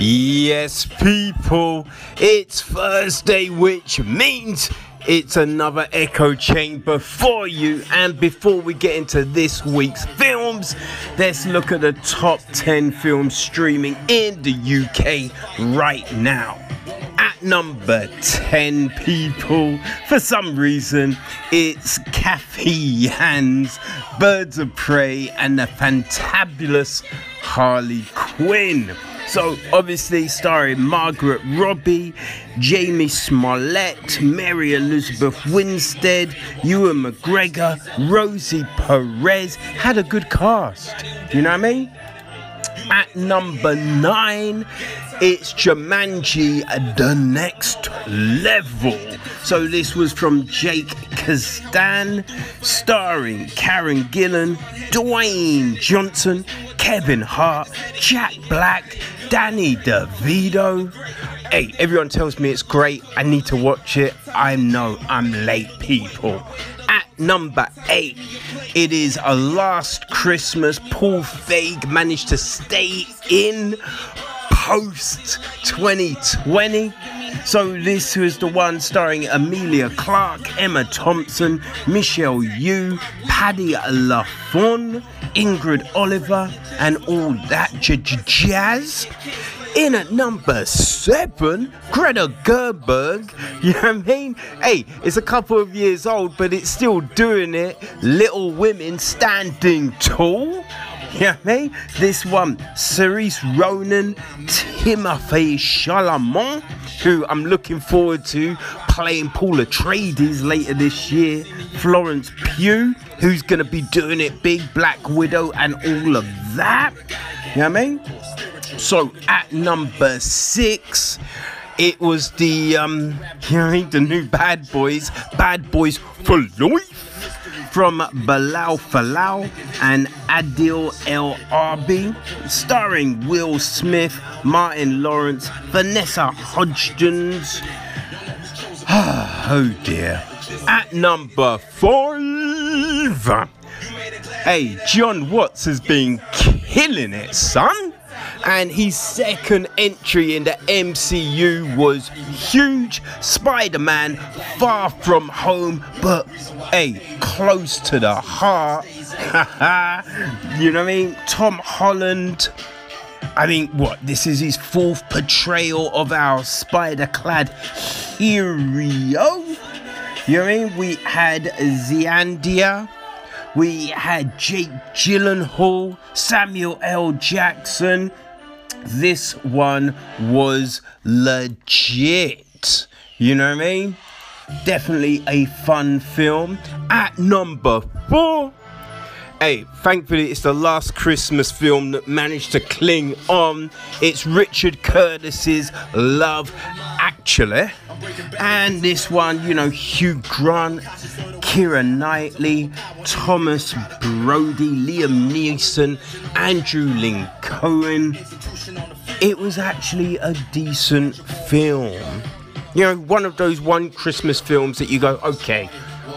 Yes, people, it's Thursday, which means it's another echo chamber for you. And before we get into this week's films, let's look at the top 10 films streaming in the UK right now. At number 10, people, for some reason, it's Cathy Yan's Birds of Prey and the fantabulous Harley Quinn. So, obviously, starring Margaret Robbie, Jurnee Smollett, Mary Elizabeth Winstead, Ewan McGregor, Rosie Perez. Had a good cast. You know what I mean? At number nine, it's Jumanji The Next Level. So this was from Jake Kasdan, starring Karen Gillan, Dwayne Johnson, Kevin Hart, Jack Black, Danny DeVito. Hey, everyone tells me it's great. I need to watch it. I know I'm late, people. Number eight, it is a last Christmas. Paul Feig managed to stay in post 2020. So this was the one starring Emilia Clarke, Emma Thompson, Michelle Yeoh, Patti LuPone, Ingrid Oliver, and all that j- jazz. In at number seven, Greta Gerwig. You know what I mean? Hey, it's a couple of years old, but it's still doing it. Little Women standing tall. You know what I mean? This one, Saoirse Ronan, Timothée Chalamet, who I'm looking forward to playing Paul Atreides later this year. Florence Pugh, who's gonna be doing it big, Black Widow, and all of that. You know what I mean? So at number six, it was the um, the new Bad Boys, Bad Boys for Life, from Bilall Fallah and Adil El Arbi, starring Will Smith, Martin Lawrence, Vanessa Hudgens. oh dear. At number five, hey, Jon Watts has been killing it, son and his second entry in the MCU was huge. Spider Man, far from home, but hey, close to the heart. you know what I mean? Tom Holland. I mean, what? This is his fourth portrayal of our spider clad hero. You know what I mean? We had Zendaya. We had Jake Gyllenhaal, Samuel L. Jackson. This one was legit. You know what I mean? Definitely a fun film. At number four, Hey, thankfully, it's the last Christmas film that managed to cling on. It's Richard Curtis's Love Actually. And this one, you know, Hugh Grant, Keira Knightley, Thomas Brodie, Liam Neeson, Andrew Lincoln. It was actually a decent film. You know, one of those one Christmas films that you go, okay,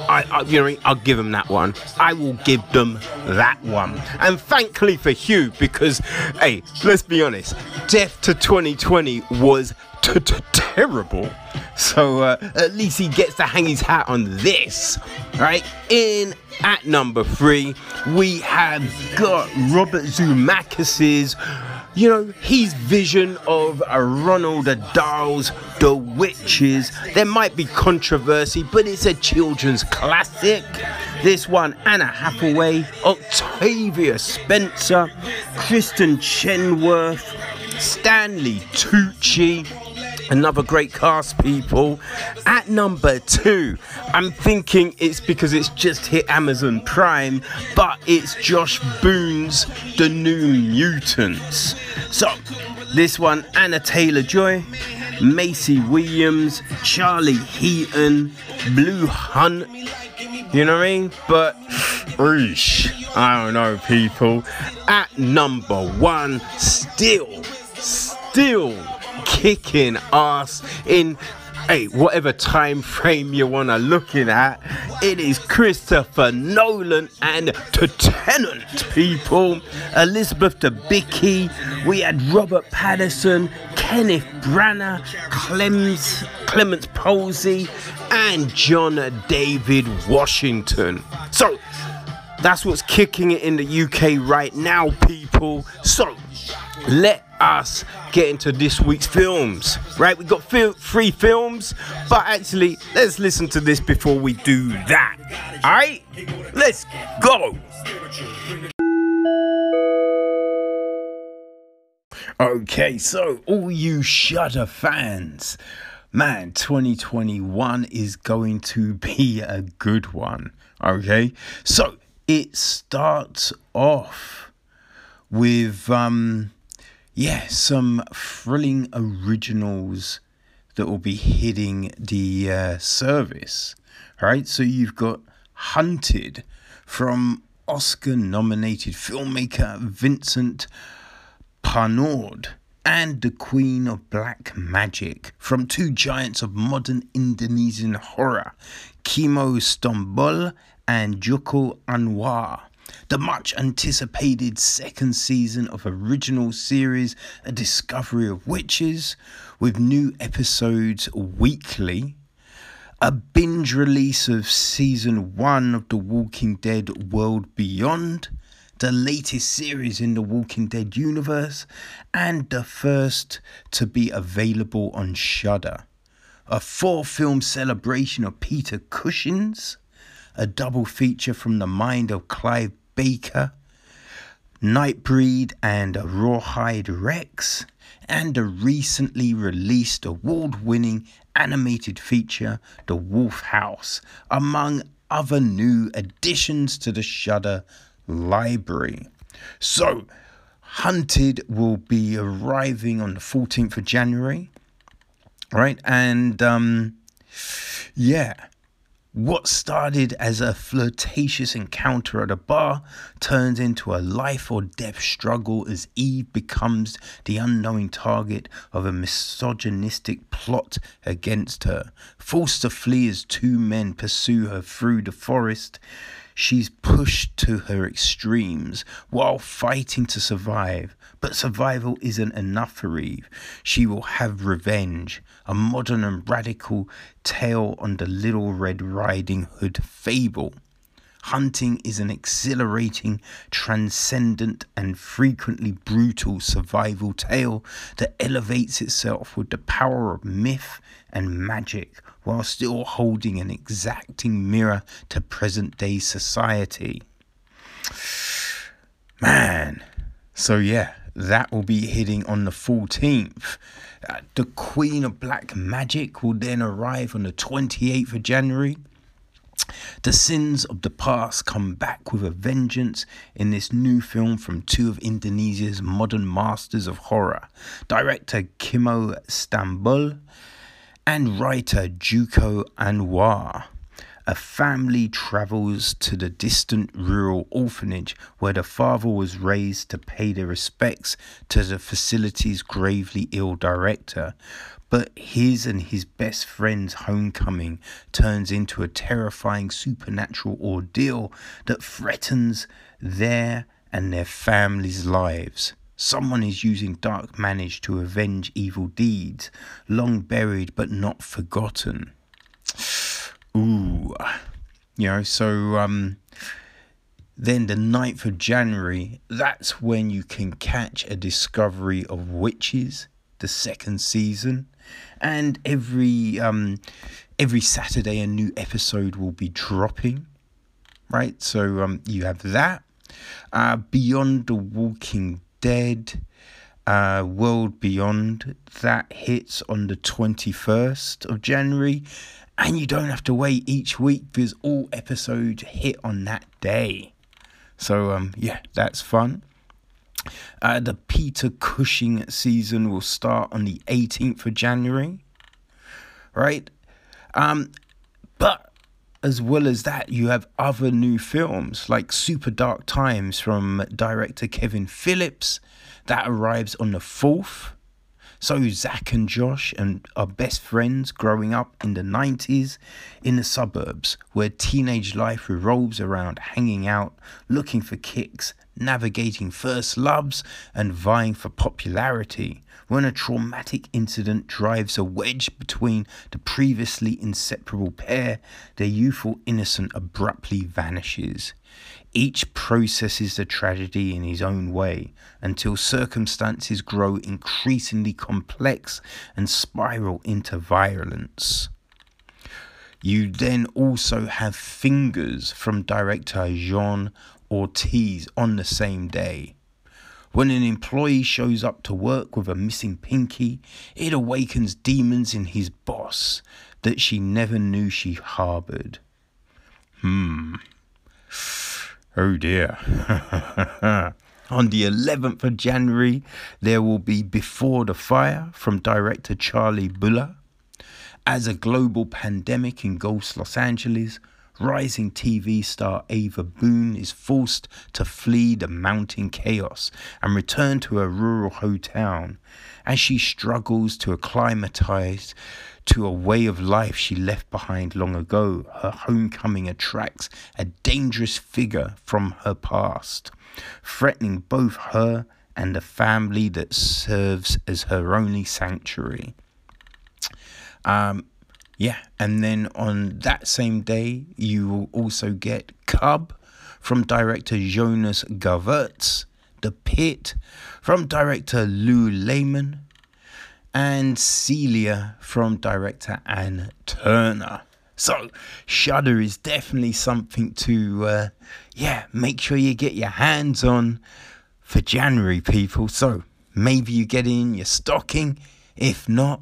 I, I, you know, I'll give them that one. I will give them that one. And thankfully for Hugh, because, hey, let's be honest, Death to 2020 was terrible. So uh, at least he gets to hang his hat on this, right? In at number three, we have got Robert Zemeckis's you know, his vision of a Roald Dahl's The Witches. There might be controversy, but it's a children's classic. This one, Anne Hathaway, Octavia Spencer, Kristin Chenoweth, Stanley Tucci. Another great cast, people. At number two, I'm thinking it's because it's just hit Amazon Prime, but it's Josh Boone's The New Mutants. So, this one, Anya Taylor Joy, Maisie Williams, Charlie Heaton, Blu Hunt. You know what I mean? But, eesh, I don't know, people. At number one, still, still kicking ass in hey, whatever time frame you wanna looking at, it is Christopher Nolan and to Tenet people, Elizabeth Debicki, we had Robert Pattinson, Kenneth Branagh, Clems, Clemence Poesy, and John David Washington. So that's what's kicking it in the UK right now, people. So let us get into this week's films. Right, we got fil- three films, but actually, let's listen to this before we do that. All right, let's go. Okay, so all you Shudder fans, man, 2021 is going to be a good one. Okay, so it starts off with um yeah, some thrilling originals that will be hitting the uh, service. Right, so you've got Hunted from Oscar nominated filmmaker Vincent Paronnaud and the Queen of Black Magic from two giants of modern Indonesian horror, Kimo Stamboel and Joko Anwar. The much anticipated second season of original series A Discovery of Witches with new episodes weekly. A binge release of season 1 of The Walking Dead World Beyond the latest series in the Walking Dead universe, and the first to be available on Shudder. A four film celebration of Peter Cushing's, a double feature from the mind of Clive Barker, Nightbreed and a Rawhead Rex, and a recently released award winning animated feature, The Wolf House, among other new additions to the Shudder library. So, Hunted will be arriving on the 14th of January, right? And um, yeah, what started as a flirtatious encounter at a bar turns into a life or death struggle as Eve becomes the unknowing target of a misogynistic plot against her. Forced to flee as two men pursue her through the forest, She's pushed to her extremes while fighting to survive. But survival isn't enough for Eve. She will have revenge, a modern and radical tale on the Little Red Riding Hood fable. Hunting is an exhilarating, transcendent, and frequently brutal survival tale that elevates itself with the power of myth and magic while still holding an exacting mirror to present day society. Man, so yeah, that will be hitting on the 14th. Uh, the Queen of Black Magic will then arrive on the 28th of January. The sins of the past come back with a vengeance in this new film from two of Indonesia's modern masters of horror, director Kimo Stamboel and writer Joko Anwar. A family travels to the distant rural orphanage where the father was raised to pay their respects to the facility's gravely ill director. But his and his best friend's homecoming turns into a terrifying supernatural ordeal that threatens their and their families' lives. Someone is using dark manage to avenge evil deeds, long buried but not forgotten. Ooh. You know, so um then the 9th of January, that's when you can catch a discovery of witches, the second season. And every um every Saturday a new episode will be dropping. Right? So um you have that. Uh Beyond the Walking Dead, uh, World Beyond. That hits on the 21st of January. And you don't have to wait each week because all episodes hit on that day. So, um, yeah, that's fun. Uh, the Peter Cushing season will start on the 18th of January. Right? Um, but as well as that, you have other new films like Super Dark Times from director Kevin Phillips that arrives on the 4th. So Zach and Josh and are best friends growing up in the 90s in the suburbs where teenage life revolves around hanging out, looking for kicks, navigating first loves and vying for popularity when a traumatic incident drives a wedge between the previously inseparable pair, their youthful innocence abruptly vanishes. Each processes the tragedy in his own way until circumstances grow increasingly complex and spiral into violence. You then also have Fingers from director Juan Ortiz on the same day. When an employee shows up to work with a missing pinky, it awakens demons in his boss that she never knew she harbored. Hmm. Oh dear. On the 11th of January, there will be Before the Fire from director Charlie Buhler. As a global pandemic engulfs Los Angeles, rising TV star Ava Boone is forced to flee the mounting chaos and return to her rural hometown as she struggles to acclimatize to a way of life she left behind long ago. Her homecoming attracts a dangerous figure from her past, threatening both her and the family that serves as her only sanctuary. Um, yeah, and then on that same day, you will also get Cub from director Jonas Govaerts, The Pit from director Lew Lehman, and Celia from director Ann Turner. So, Shudder is definitely something to, uh, yeah, make sure you get your hands on for January, people. So, maybe you get in your stocking. If not,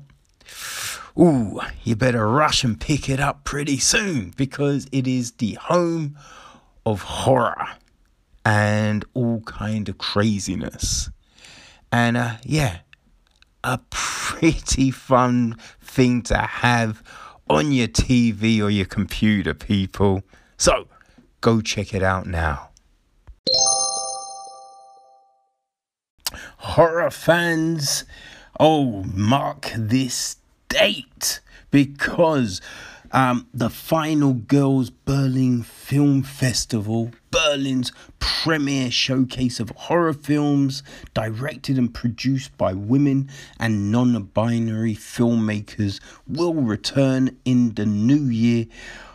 ooh, you better rush and pick it up pretty soon because it is the home of horror and all kind of craziness. And uh, yeah, a pretty fun thing to have on your TV or your computer, people. So go check it out now. Horror fans, oh, mark this date because um, the final Girls Berlin Film Festival, Berlin's premier showcase of horror films, directed and produced by women and non binary filmmakers, will return in the new year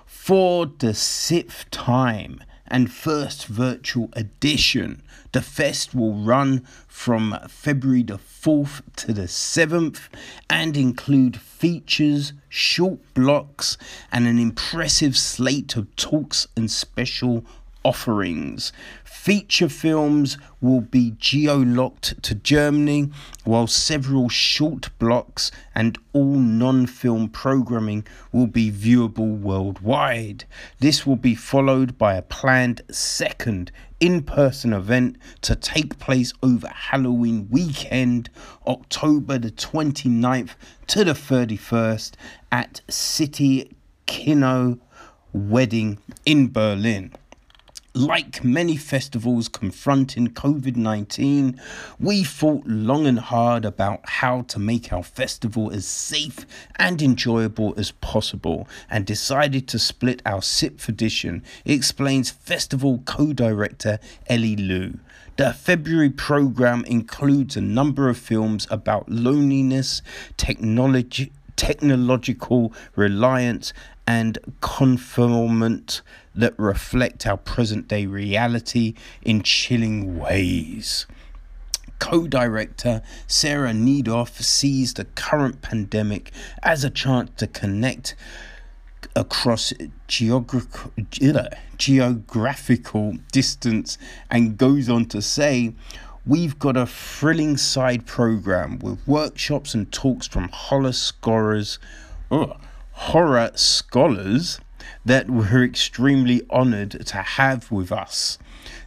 for the sixth time and first virtual edition. The fest will run from February the 4th to the 7th and include features, short blocks, and an impressive slate of talks and special offerings. Feature films will be geo locked to Germany, while several short blocks and all non film programming will be viewable worldwide. This will be followed by a planned second in person event to take place over Halloween weekend, October the 29th to the 31st at City Kino Wedding in Berlin. Like many festivals confronting COVID 19, we thought long and hard about how to make our festival as safe and enjoyable as possible and decided to split our sixth edition, explains festival co director Ellie Liu. The February program includes a number of films about loneliness, technology, technological reliance, and conformment that reflect our present day reality in chilling ways. Co director Sara Neidorf sees the current pandemic as a chance to connect across geogra- geographical distance and goes on to say, We've got a thrilling side program with workshops and talks from scholars, oh, horror scholars that we're extremely honored to have with us.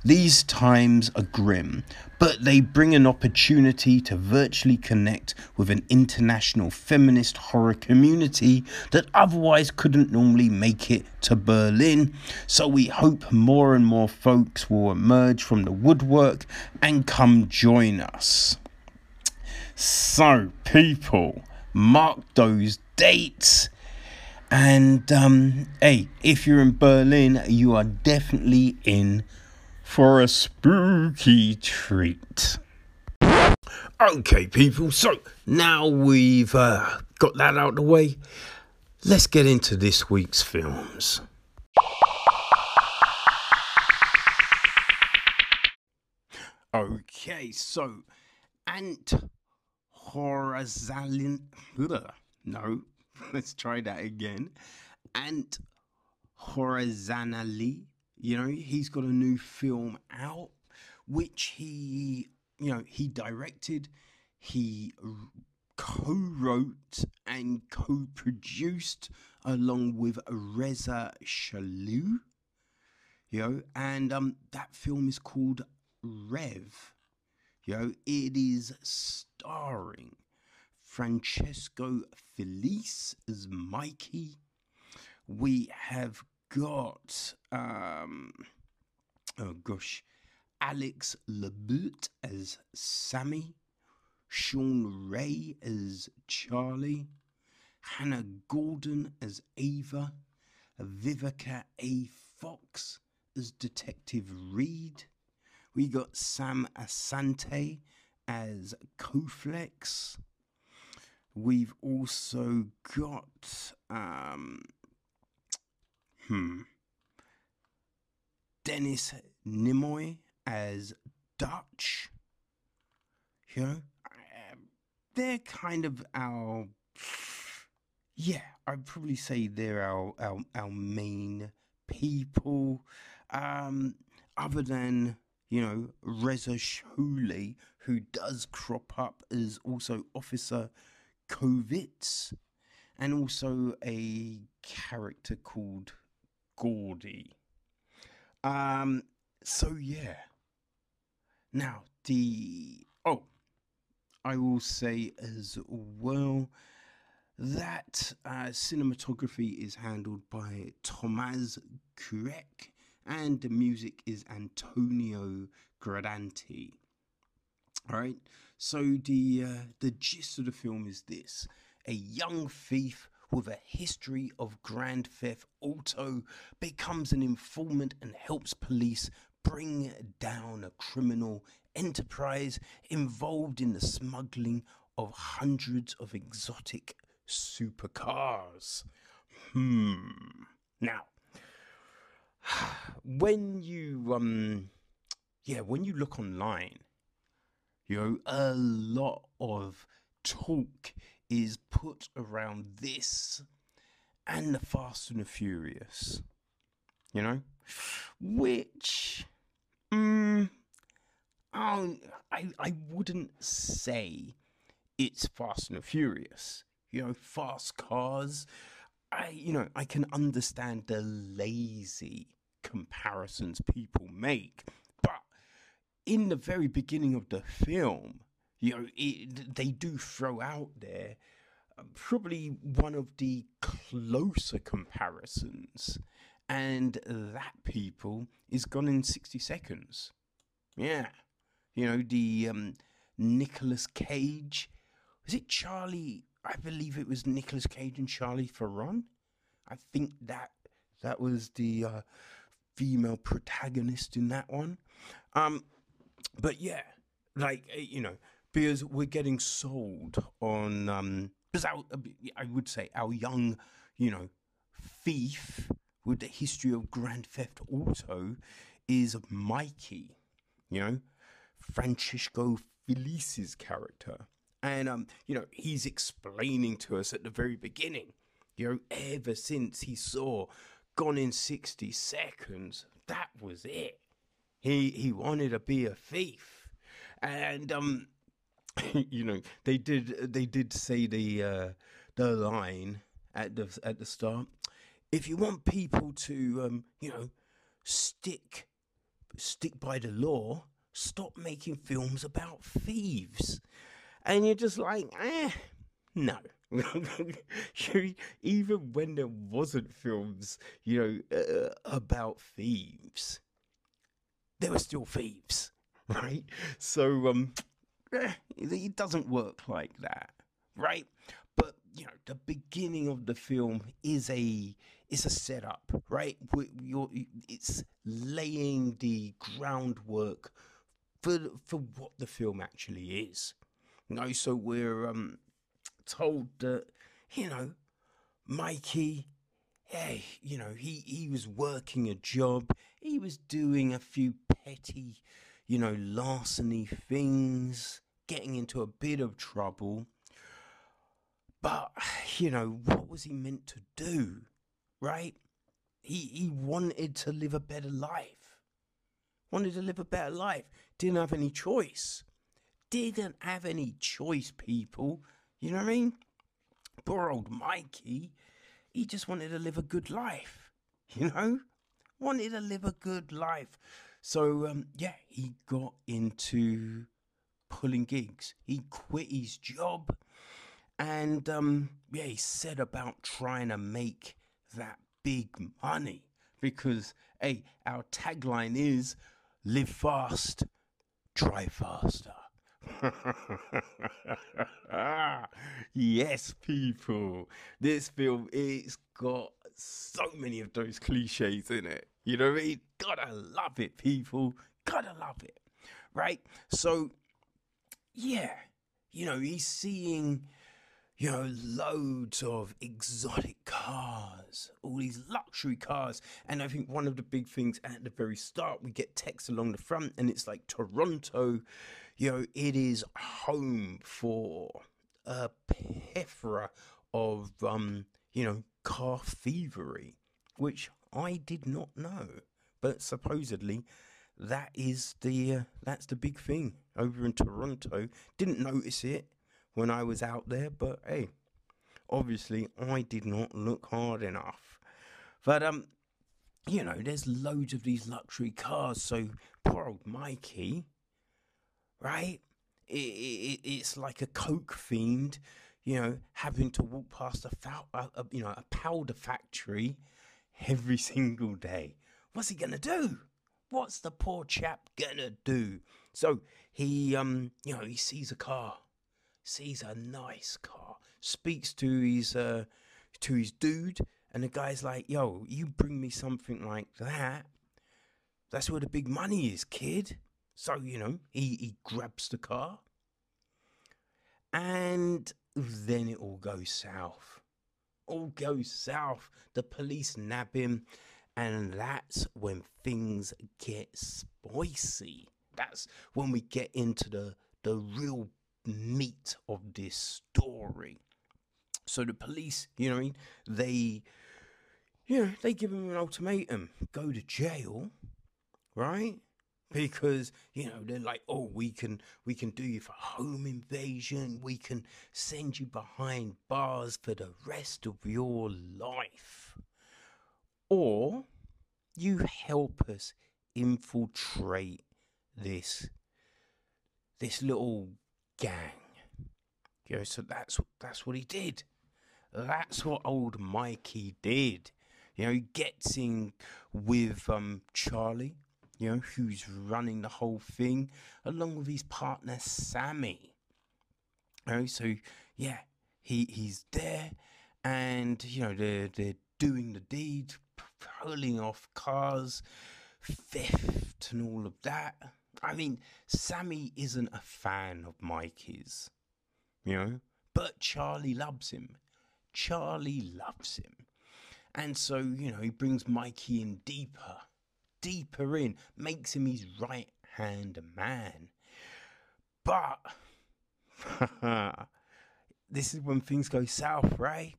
These times are grim, but they bring an opportunity to virtually connect with an international feminist horror community that otherwise couldn't normally make it to Berlin. So we hope more and more folks will emerge from the woodwork and come join us. So, people, mark those dates. And um, hey, if you're in Berlin, you are definitely in for a spooky treat. Okay, people, so now we've uh, got that out of the way, let's get into this week's films. Okay, so Ant Horazalin. No, let's try that again. Ant Horazanali. You know, he's got a new film out, which he, you know, he directed, he co-wrote and co-produced along with Reza Shalou. You know, and um, that film is called Rev. You know, it is starring Francesco Felice as Mikey. We have got, um, oh gosh, Alex Labute as Sammy, Sean Ray as Charlie, Hannah Gordon as Ava, Vivica A. Fox as Detective Reed. We got Sam Asante as Koflex. We've also got um, hmm Dennis Nimoy as Dutch. You know, um, they're kind of our yeah. I'd probably say they're our our, our main people. Um, other than you know Reza Shuli, who does crop up as also Officer Kovitz, and also a character called Gordy. Um, so yeah. Now the oh, I will say as well that uh, cinematography is handled by Thomas Kurek and the music is Antonio Gradanti. Right. So the uh, the gist of the film is this: a young thief with a history of grand theft auto becomes an informant and helps police bring down a criminal enterprise involved in the smuggling of hundreds of exotic supercars. Hmm. Now, when you um yeah, when you look online, you know, a lot of talk is put around this and the Fast and the Furious. You know? Which um, I, I wouldn't say it's Fast and the Furious. You know, fast cars. I you know, I can understand the lazy comparisons people make. In the very beginning of the film, you know, it, they do throw out there uh, probably one of the closer comparisons. And that people is gone in 60 seconds. Yeah. You know, the um, Nicolas Cage. Was it Charlie? I believe it was Nicolas Cage and Charlie Theron. I think that that was the uh, female protagonist in that one. Um, but yeah, like eh, you know, because we're getting sold on um, because our, I would say our young, you know, thief with the history of Grand Theft Auto is Mikey, you know, Francisco Felice's character. And um, you know, he's explaining to us at the very beginning, you know, ever since he saw gone in 60 seconds. That was it. He he wanted to be a thief. And um you know, they did they did say the uh the line at the at the start. If you want people to um, you know, stick stick by the law, stop making films about thieves. And you're just like, eh, no. Even when there wasn't films, you know, uh, about thieves, there were still thieves, right? So, um, eh, it doesn't work like that, right? But you know, the beginning of the film is a is a setup, right? You're, it's laying the groundwork for for what the film actually is. You know, so we're um, told that you know Mikey hey, you know, he, he was working a job, he was doing a few petty, you know, larceny things, getting into a bit of trouble. But, you know, what was he meant to do? Right? He, he wanted to live a better life. Wanted to live a better life. Didn't have any choice. Didn't have any choice, people. You know what I mean? Poor old Mikey he just wanted to live a good life, you know? Wanted to live a good life. So, um, yeah, he got into pulling gigs. He quit his job and, um, yeah, he set about trying to make that big money because, hey, our tagline is live fast, try faster. yes, people. This film it's got so many of those cliches in it. You know what I mean? Gotta love it, people. Gotta love it. Right? So yeah, you know, he's seeing you know, loads of exotic cars, all these luxury cars. And I think one of the big things at the very start, we get text along the front, and it's like Toronto, you know, it is home for a plethora of, um, you know, car thievery, which I did not know. But supposedly, that is the uh, that's the big thing over in Toronto. Didn't notice it when I was out there, but hey, obviously I did not look hard enough. But um, you know, there's loads of these luxury cars. So poor old Mikey, right? It, it, it's like a coke fiend, you know, having to walk past a, a, a you know a powder factory every single day. What's he gonna do? What's the poor chap gonna do? So he um you know he sees a car sees a nice car, speaks to his uh, to his dude, and the guy's like, "Yo, you bring me something like that. That's where the big money is, kid." So you know, he he grabs the car, and then it all goes south. All goes south. The police nab him, and that's when things get spicy. That's when we get into the the real meat of this story. So the police, you know, I mean, they, you know, they give him an ultimatum: go to jail, right? Because you know they're like, oh, we can we can do you for home invasion. We can send you behind bars for the rest of your life, or you help us infiltrate this this little gang. You know, so that's that's what he did. That's what old Mikey did. You know, he gets in with um, Charlie, you know, who's running the whole thing, along with his partner Sammy. You know, so yeah, he he's there, and you know they're they're doing the deed, pulling off cars, theft, and all of that. I mean, Sammy isn't a fan of Mikey's, you know, but Charlie loves him. Charlie loves him. And so, you know, he brings Mikey in deeper, deeper in, makes him his right hand man. But this is when things go south, right?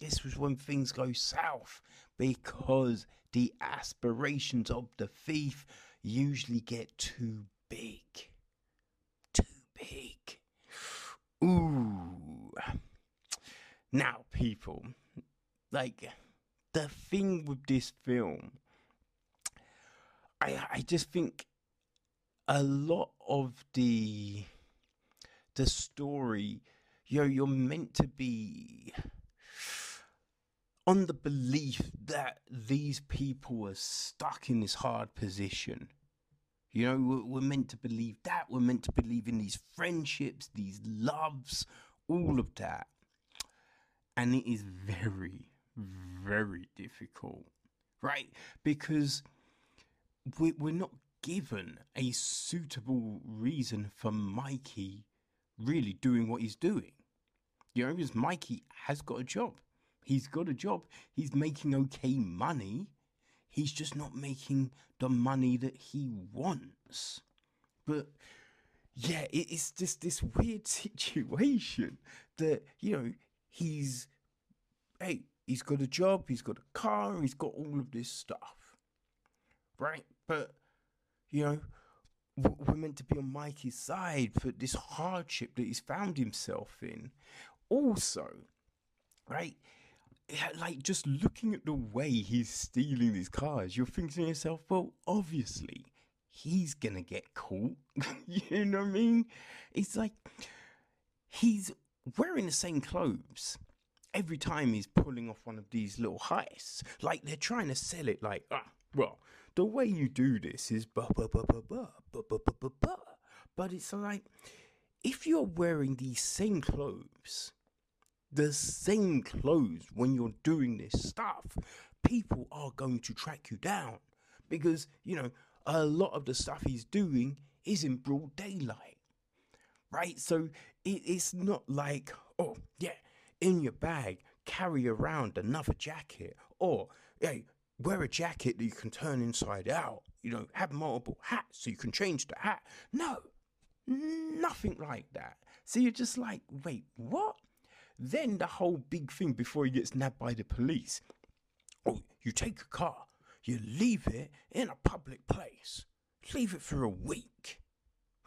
This was when things go south because the aspirations of the thief usually get too big. Too big. Ooh. Now, people, like, the thing with this film, I, I just think a lot of the the story, you know, you're meant to be on the belief that these people are stuck in this hard position You know, we're, we're meant to believe that. We're meant to believe in these friendships, these loves, all of that. And it is very, very difficult, right? Because we're not given a suitable reason for Mikey really doing what he's doing. You know, because Mikey has got a job. He's got a job. He's making okay money. He's just not making the money that he wants. But yeah, it's just this weird situation that, you know, he's, hey, he's got a job, he's got a car, he's got all of this stuff. Right? But, you know, we're meant to be on Mikey's side for this hardship that he's found himself in. Also, right, like just looking at the way he's stealing these cars, you're thinking to yourself, well, obviously he's gonna get caught. you know what I mean? It's like he's wearing the same clothes every time he's pulling off one of these little heists. Like they're trying to sell it like, ah, well, the way you do this is ba ba ba ba ba ba ba ba ba ba. But it's like if you're wearing these same clothes, the same clothes when you're doing this stuff, people are going to track you down because you know a lot of the stuff he's doing is in broad daylight, right? So it, it's not like oh yeah, in your bag carry around another jacket or hey wear a jacket that you can turn inside out. You know, have multiple hats so you can change the hat. No, nothing like that. So you're just like, wait, what? Then the whole big thing before he gets nabbed by the police. Oh, you take a car, you leave it in a public place, leave it for a week,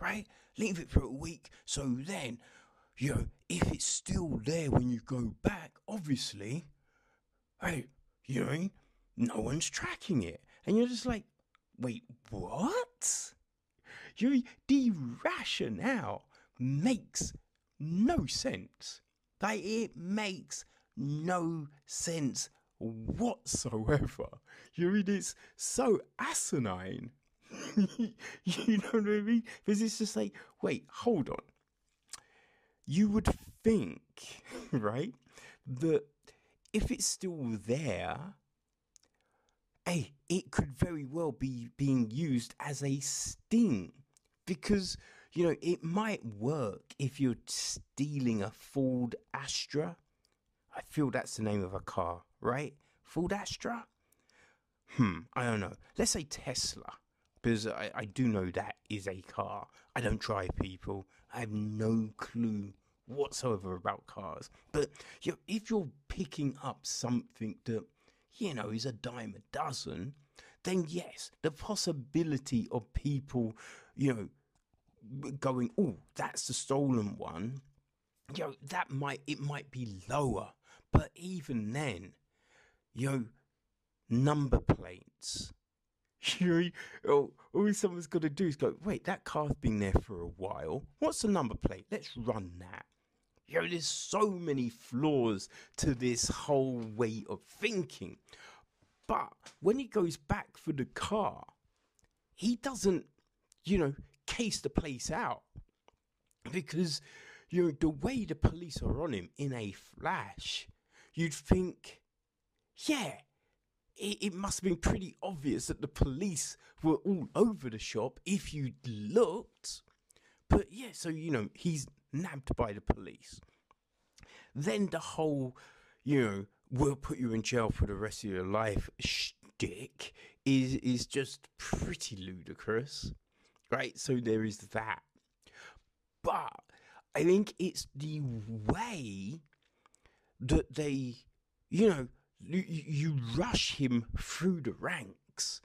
right? Leave it for a week. So then, you know, if it's still there when you go back, obviously, hey, you know, no one's tracking it. And you're just like, wait, what? Your, the rationale makes no sense. Like, it makes no sense whatsoever. You read it's so asinine. you know what I mean? Because it's just like, wait, hold on. You would think, right, that if it's still there, hey, it could very well be being used as a sting because you know it might work if you're stealing a Ford Astra. I feel that's the name of a car, right? Ford Astra. Hmm, I don't know. Let's say Tesla, because I, I do know that is a car. I don't drive people. I have no clue whatsoever about cars. But you know, if you're picking up something that you know, is a dime a dozen, then yes, the possibility of people, you know, going, oh, that's the stolen one, you know, that might, it might be lower. But even then, you know, number plates, you know, all someone's got to do is go, wait, that car's been there for a while. What's the number plate? Let's run that. You know, there's so many flaws to this whole way of thinking. But when he goes back for the car, he doesn't, you know, case the place out. Because, you know, the way the police are on him in a flash, you'd think, yeah, it, it must have been pretty obvious that the police were all over the shop if you'd looked. But yeah, so, you know, he's nabbed by the police. Then the whole, you know, we'll put you in jail for the rest of your life shtick is is just pretty ludicrous, right? So there is that. But I think it's the way that they, you know, you, you rush him through the ranks,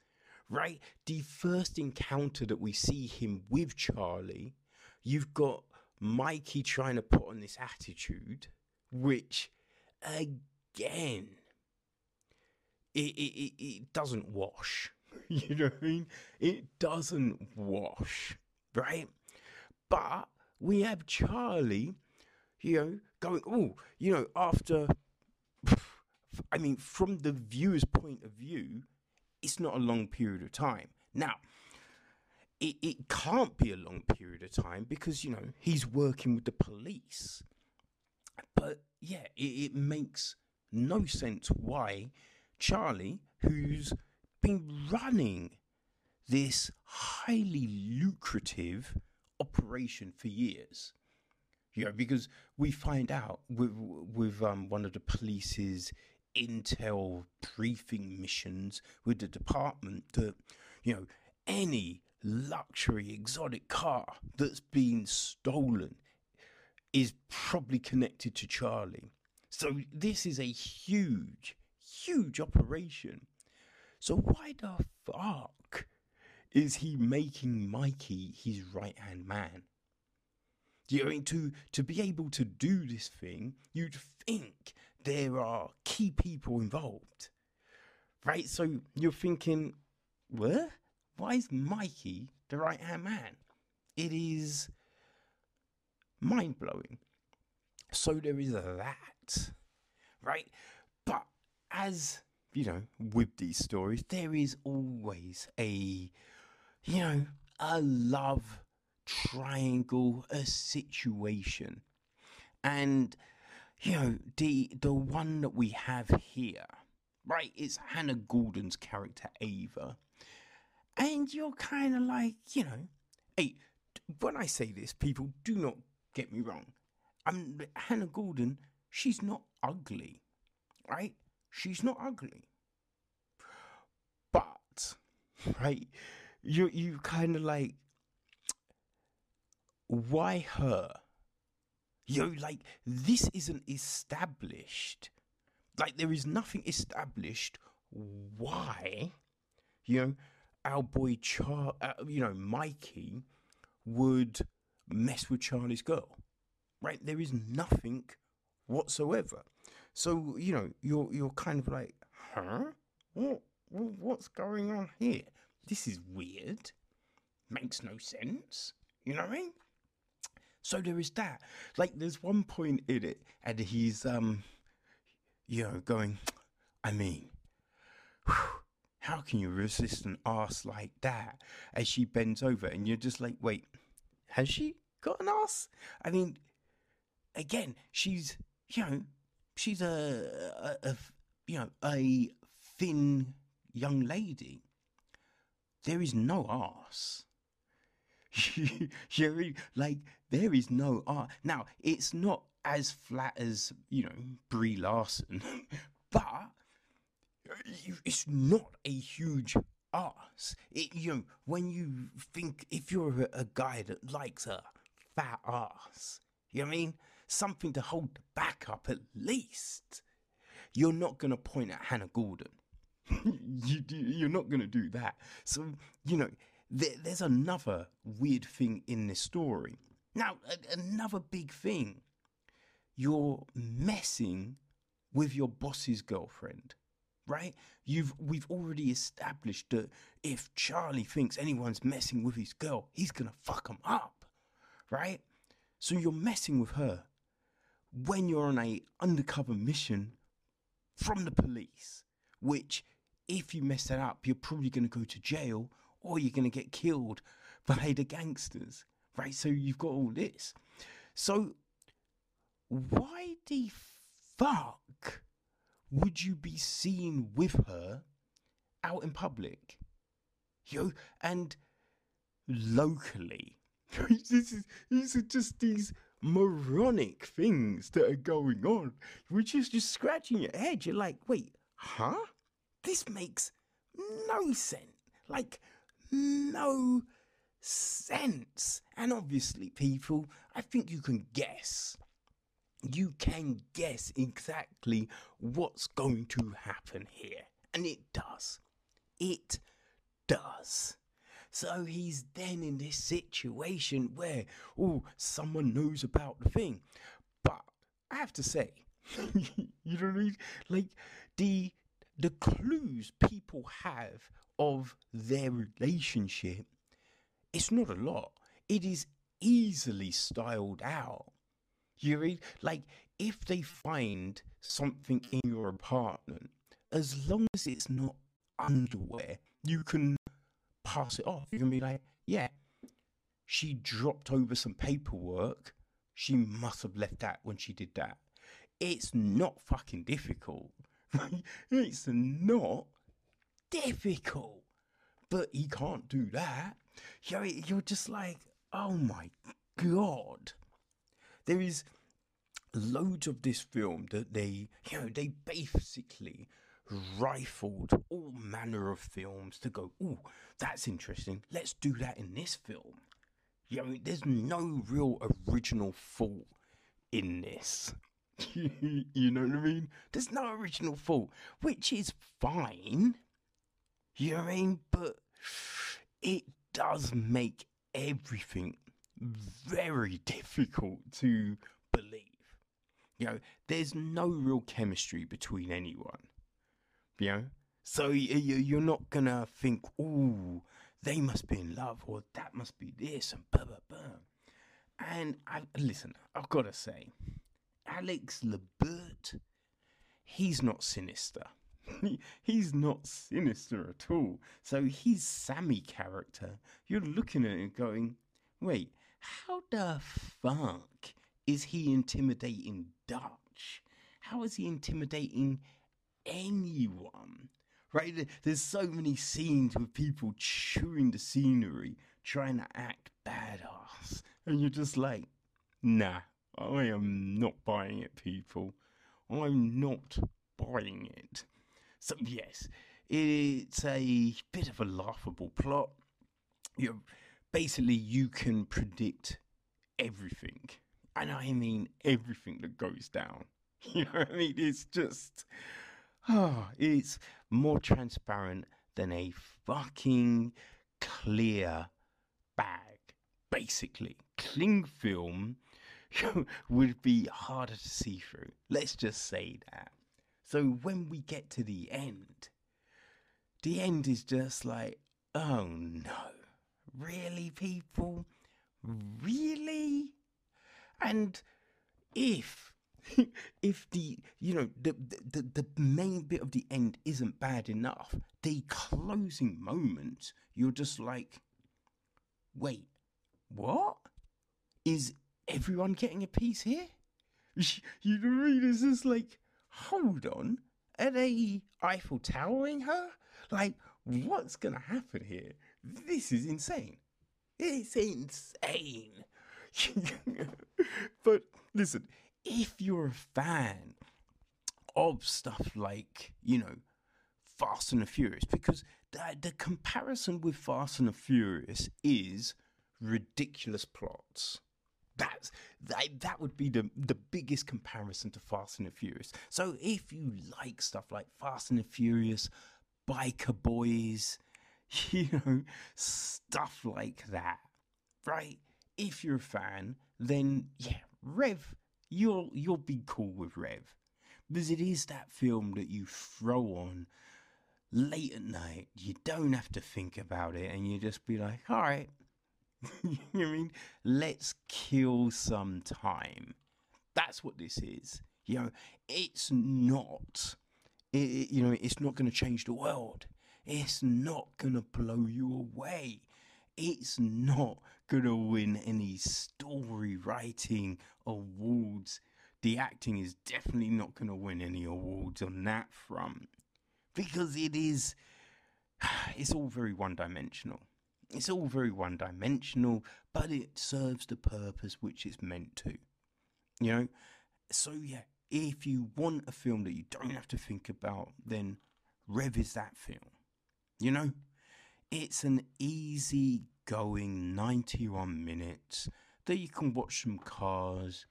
right? The first encounter that we see him with Charlie, you've got Mikey trying to put on this attitude, which again, it, it, it, it doesn't wash. you know what I mean? It doesn't wash, right? But we have Charlie, you know, going, oh, you know, after, I mean, from the viewer's point of view, it's not a long period of time. Now, it, it can't be a long period of time because, you know, he's working with the police. But yeah, it, it makes no sense why Charlie, who's been running this highly lucrative operation for years, you know, because we find out with with um, one of the police's intel briefing missions with the department that you know any luxury exotic car that's been stolen is probably connected to Charlie. So this is a huge, huge operation. So why the fuck is he making Mikey his right hand man? You know, to to be able to do this thing, you'd think there are key people involved, right? So you're thinking, what? Why is Mikey the right hand man? It is mind blowing. So there is that, right? But as you know, with these stories, there is always a, you know, a love triangle, a situation. And, you know, the the one that we have here, right, is Hannah Gordon's character Ava. And you're kind of like, you know, hey, when I say this, people do not get me wrong. I'm Hannah Gordon, she's not ugly, right? She's not ugly. But, right, you you kind of like why her? You know, like this isn't established. Like there is nothing established. Why? You know, our boy Char, uh, you know, Mikey would mess with Charlie's girl, right? There is nothing whatsoever. So you know, you're you're kind of like, huh? What what's going on here? This is weird. Makes no sense. You know what I mean? So there is that. Like there's one point in it, and he's um, you know, going. I mean, whew, how can you resist an ass like that? As she bends over, and you're just like, wait, has she got an ass? I mean, again, she's you know, she's a, a, a you know a thin young lady. There is no ass. like there is no art. Now it's not as flat as you know Brie Larson, but it's not a huge ass. It, you know when you think if you're a, guy that likes a fat ass, you know I mean something to hold the back up at least. You're not gonna point at Hannah Gordon. you, you're not gonna do that. So you know there, there's another weird thing in this story. Now, a, another big thing. You're messing with your boss's girlfriend, right? You've we've already established that if Charlie thinks anyone's messing with his girl, he's gonna fuck him up, right? So you're messing with her when you're on a undercover mission from the police, which if you mess that up, you're probably gonna go to jail or you're to get killed by the gangsters, right? So you've got all this. So why the fuck would you be seen with her out in public? Yo, and locally. this is these are just these moronic things that are going on, which is just scratching your head. You're like, wait, huh? This makes no sense. Like, no sense. And obviously, people, I think you can guess. You can guess exactly what's going to happen here. And it does. It does. So he's then in this situation where, oh, someone knows about the thing. But I have to say, you know what I mean? Like the the clues people have of their relationship, it's not a lot. It is easily styled out. You read, like, if they find something in your apartment, as long as it's not underwear, you can pass it off. You can be like, yeah, she dropped over some paperwork. She must have left that when she did that. It's not fucking difficult. it's not difficult. But he can't do that. You're, you're just like, oh my god. There is loads of this film that they, you know, they basically rifled all manner of films to go, oh, that's interesting. Let's do that in this film. You know, there's no real original thought in this. you know what I mean? There's no original thought, which is fine. You know what I mean? But it does make everything very difficult to believe. You know, there's no real chemistry between anyone. You know, so you're not gonna think, oh, they must be in love, or that must be this, and blah blah blah. And I, listen, I've got to say, Alex Lebert, he's not sinister. he's not sinister at all. So his Sammy character, you're looking at him going, wait, how the fuck is he intimidating Dutch? How is he intimidating anyone? Right? There's so many scenes with people chewing the scenery, trying to act badass. And you're just like, nah, I am not buying it, people. I'm not buying it. So, yes, it's a bit of a laughable plot. You know, basically, you can predict everything. And I mean everything that goes down. You know what I mean? It's just, oh, it's more transparent than a fucking clear bag. Basically, cling film would be harder to see through. Let's just say that. So when we get to the end, the end is just like, oh no, really, people? Really? And if if the you know the, the the main bit of the end isn't bad enough, the closing moment, you're just like, wait, what? Is everyone getting a piece here? You know what I mean? It's just like, hold on, are they Eiffel Towering her? Like, what's gonna happen here? This is insane. It's insane. but listen, if you're a fan of stuff like, you know, Fast and the Furious, because the, the comparison with Fast and the Furious is ridiculous plots. That's that, that would be the the biggest comparison to Fast and the Furious. So if you like stuff like Fast and the Furious, Biker Boys, you know, stuff like that, right? If you're a fan, then yeah, Rev, you'll you'll be cool with Rev. Because it is that film that you throw on late at night, you don't have to think about it, and you just be like, all right, you know I mean? Let's kill some time. That's what this is. You know, it's not. It, you know, it's not going to change the world. It's not going to blow you away. It's not going to win any story writing awards. The acting is definitely not going to win any awards on that front because it is. It's all very one dimensional. It's all very one dimensional, but it serves the purpose which it's meant to. You know? So, yeah, if you want a film that you don't have to think about, then Rev is that film. You know? It's an easy going 91 minutes that you can watch some cars,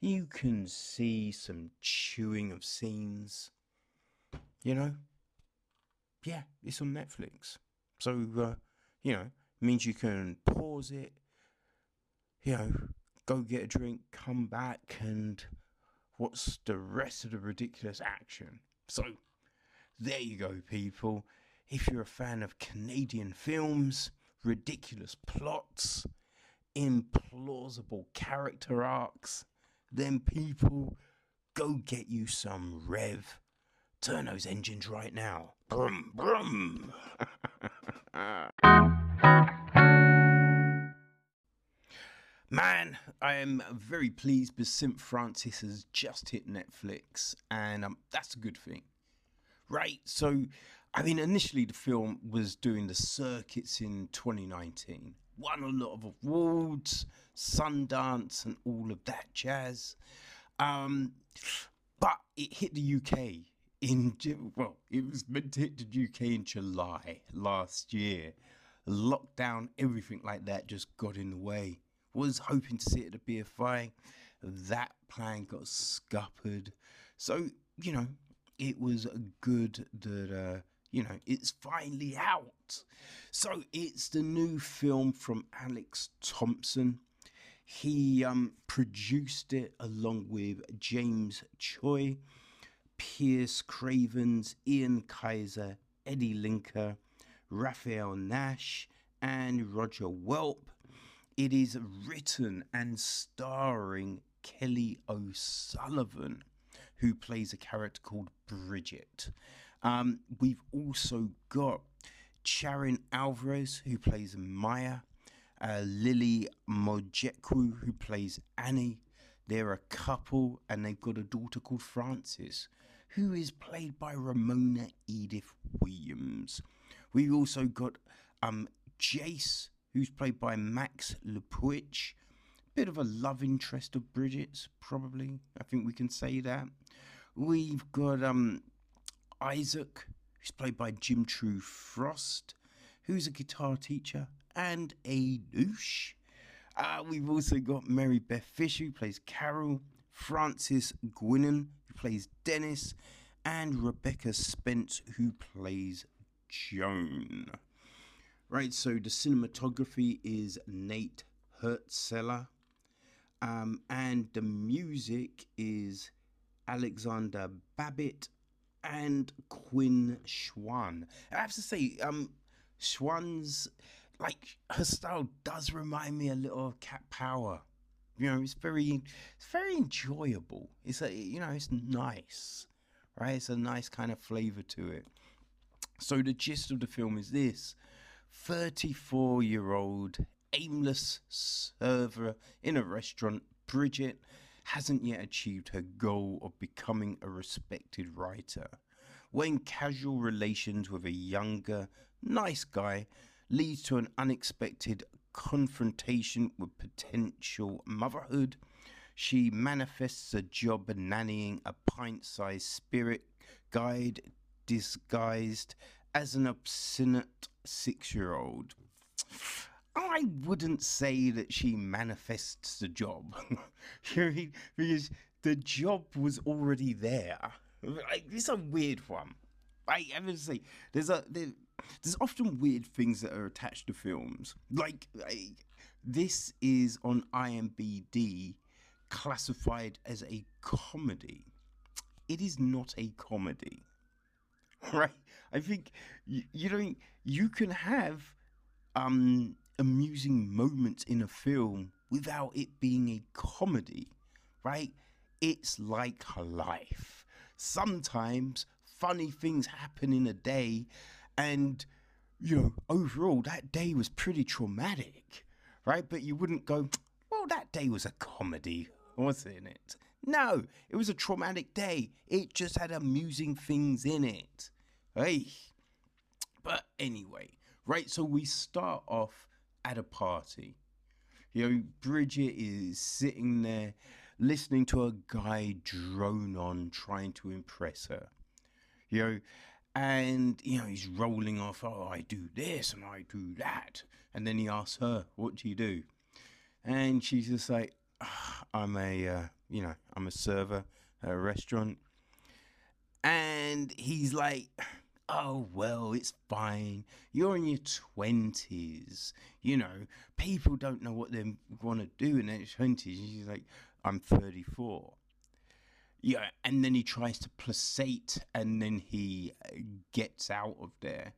you can see some chewing of scenes. You know? Yeah, it's on Netflix. So, uh, you know, means you can pause it, you know, go get a drink, come back, and what's the rest of the ridiculous action? So, there you go, people. If you're a fan of Canadian films, ridiculous plots, implausible character arcs, then people go get you some Rev. Turn those engines right now. Brum, brum. Man, I am very pleased because St. Frances has just hit Netflix, and um, that's a good thing. Right, so I mean, initially the film was doing the circuits in 2019, won a lot of awards, Sundance, and all of that jazz. Um, but it hit the UK in well, it was meant to hit the UK in July last year. Lockdown, everything like that just got in the way was hoping to see it at the BFI. That plan got scuppered. So, you know, it was good that, uh, you know, it's finally out. So it's the new film from Alex Thompson. He um, produced it along with James Choi, Pierce Cravens, Ian Keiser, Eddie Linker, Raphael Nash, and Roger Welp. It is written and starring Kelly O'Sullivan, who plays a character called Bridget. Um, we've also got Charin Alvarez, who plays Maya, uh, Lily Mojekwu, who plays Annie. They're a couple, and they've got a daughter called Frances, who is played by Ramona Edith Williams. We've also got um, Jace, who's played by Max Lipchitz. Bit of a love interest of Bridget's, probably. I think we can say that. We've got um, Isaac, who's played by Jim True Frost, who's a guitar teacher and a douche. Uh, we've also got Mary Beth Fisher, who plays Carol, Francis Guinan, who plays Dennis, and Rebecca Spence, who plays Joan. Right, so the cinematography is Nate Hurtsellers, um, and the music is Alexander Babbitt and Quinn Tsan. I have to say, um, Tsan's like her style does remind me a little of Cat Power. You know, it's very, it's very enjoyable. It's a, you know, it's nice, right? It's a nice kind of flavor to it. So the gist of the film is this: 34 year old aimless server in a restaurant, Bridget, hasn't yet achieved her goal of becoming a respected writer. When casual relations with a younger, nice guy leads to an unexpected confrontation with potential motherhood, she manifests a job nannying a pint sized spirit guide disguised as an obstinate six year old. I wouldn't say that she manifests the job because the job was already there. Like, it's a weird one. I have to say, there's a there, there's often weird things that are attached to films. Like, like this is on IMBD classified as a comedy. It is not a comedy. right? I think you, you know you can have um, amusing moments in a film without it being a comedy, right? It's like life. Sometimes funny things happen in a day, and you know, overall, that day was pretty traumatic, right? But you wouldn't go, well, that day was a comedy, wasn't it? No, it was a traumatic day. It just had amusing things in it. Hey. But anyway, right, so we start off at a party. You know, Bridget is sitting there listening to a guy drone on trying to impress her. You know, and you know, he's rolling off, oh, I do this and I do that. And then he asks her, What do you do? And she's just like, oh, I'm a uh, you know, I'm a server at a restaurant. And he's like, oh, well, it's fine. You're in your 20s. You know, people don't know what they want to do in their 20s. He's like, I'm 34. Yeah, and then he tries to placate and then he uh, gets out of there.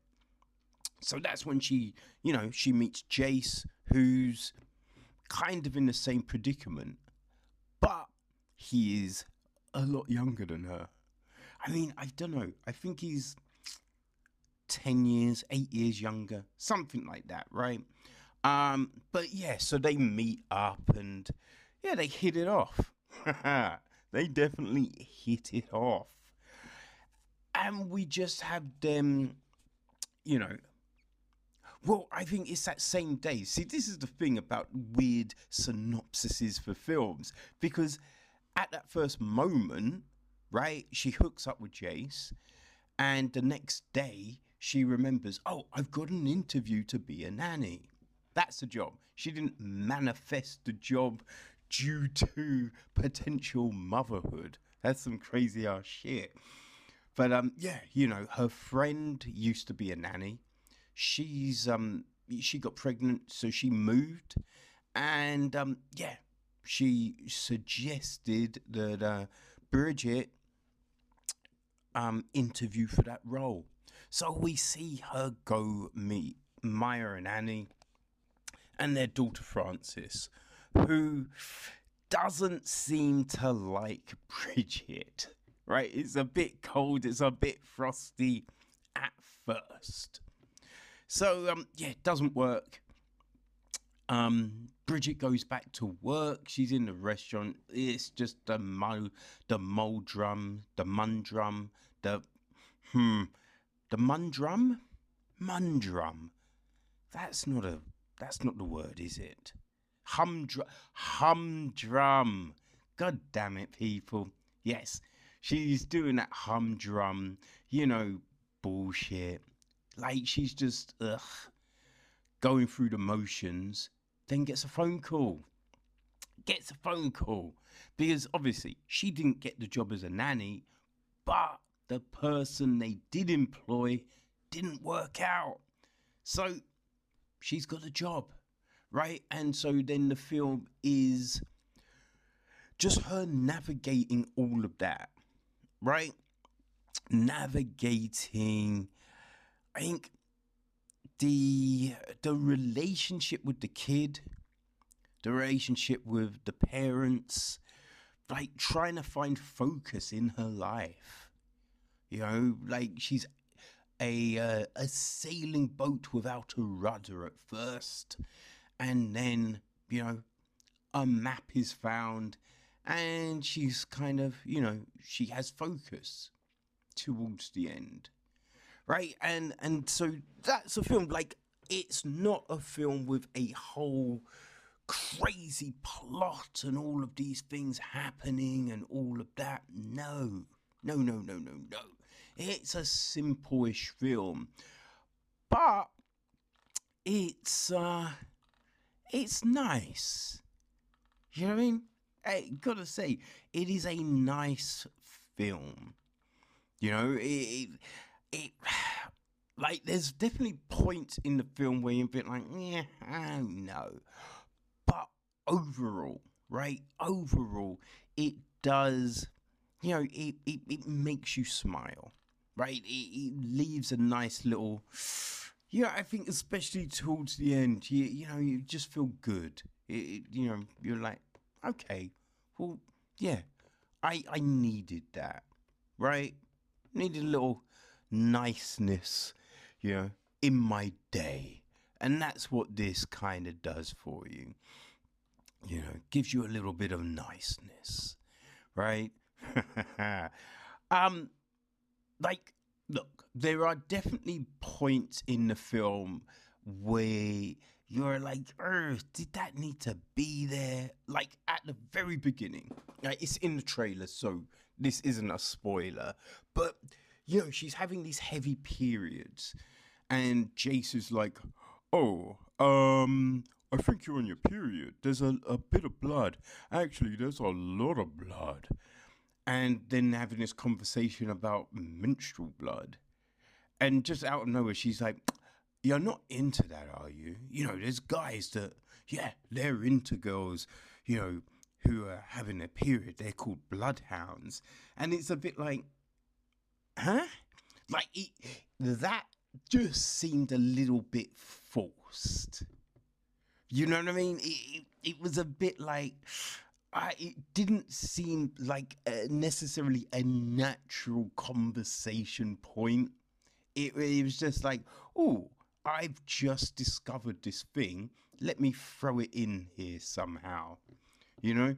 So that's when she, you know, she meets Jace, who's kind of in the same predicament, but he is a lot younger than her. I mean, I don't know. I think he's 10 years, 8 years younger, something like that, right? Um, but yeah, so they meet up and yeah, they hit it off. they definitely hit it off. And we just have them, you know. Well, I think it's that same day. See, this is the thing about weird synopsises for films because at that first moment, right, she hooks up with Jace, and the next day she remembers, oh, I've got an interview to be a nanny. That's the job. She didn't manifest the job due to potential motherhood. That's some crazy ass shit. But um, yeah, you know, her friend used to be a nanny. She's um, she got pregnant, so she moved, and um, yeah, she suggested that uh, Bridget um interview for that role. So we see her go meet Maya and Annie and their daughter Frances, who doesn't seem to like Bridget. Right? It's a bit cold, it's a bit frosty at first. So um yeah, it doesn't work. Um Bridget goes back to work. She's in the restaurant. It's just the mo the mole drum, the mundrum, the hmm the mundrum? Mundrum. That's not a that's not the word, is it? Humdrum humdrum. God damn it, people. Yes, she's doing that humdrum, you know, bullshit. Like she's just ugh going through the motions, then gets a phone call. Gets a phone call. Because obviously she didn't get the job as a nanny, but the person they did employ didn't work out. So she's got a job, right? And so then the film is just her navigating all of that, right? Navigating, I think the the relationship with the kid, the relationship with the parents, like trying to find focus in her life you know, like she's a uh, a sailing boat without a rudder at first, and then you know a map is found, and she's kind of you know she has focus towards the end, right? And and so that's a film like it's not a film with a whole crazy plot and all of these things happening and all of that. No, no, no, no, no, no. It's a simple-ish film, but it's uh, it's nice. You know what I mean? I gotta say, it is a nice film. You know, it, it, it like there's definitely points in the film where you're a bit like, yeah, I don't know. But overall, right? Overall, it does you know, it, it, it makes you smile, right? It, it leaves a nice little, yeah, I think especially towards the end, you, you know, you just feel good. It, you know, you're like, okay, well, yeah, I, I needed that, right? Needed a little niceness, you know, in my day. And that's what this kind of does for you. You know, gives you a little bit of niceness, right? um, like, look, there are definitely points in the film where you're like, did that need to be there? Like at the very beginning, like, it's in the trailer, so this isn't a spoiler. But you know, she's having these heavy periods, and Jace is like, "Oh, um, I think you're on your period. There's a, a bit of blood. Actually, there's a lot of blood." And then having this conversation about menstrual blood. And just out of nowhere, she's like, You're not into that, are you? You know, there's guys that, yeah, they're into girls, you know, who are having a period. They're called bloodhounds. And it's a bit like, Huh? Like, it, that just seemed a little bit forced. You know what I mean? It, it, it was a bit like, I, it didn't seem like a, necessarily a natural conversation point. It, it was just like, oh, I've just discovered this thing. Let me throw it in here somehow. You know,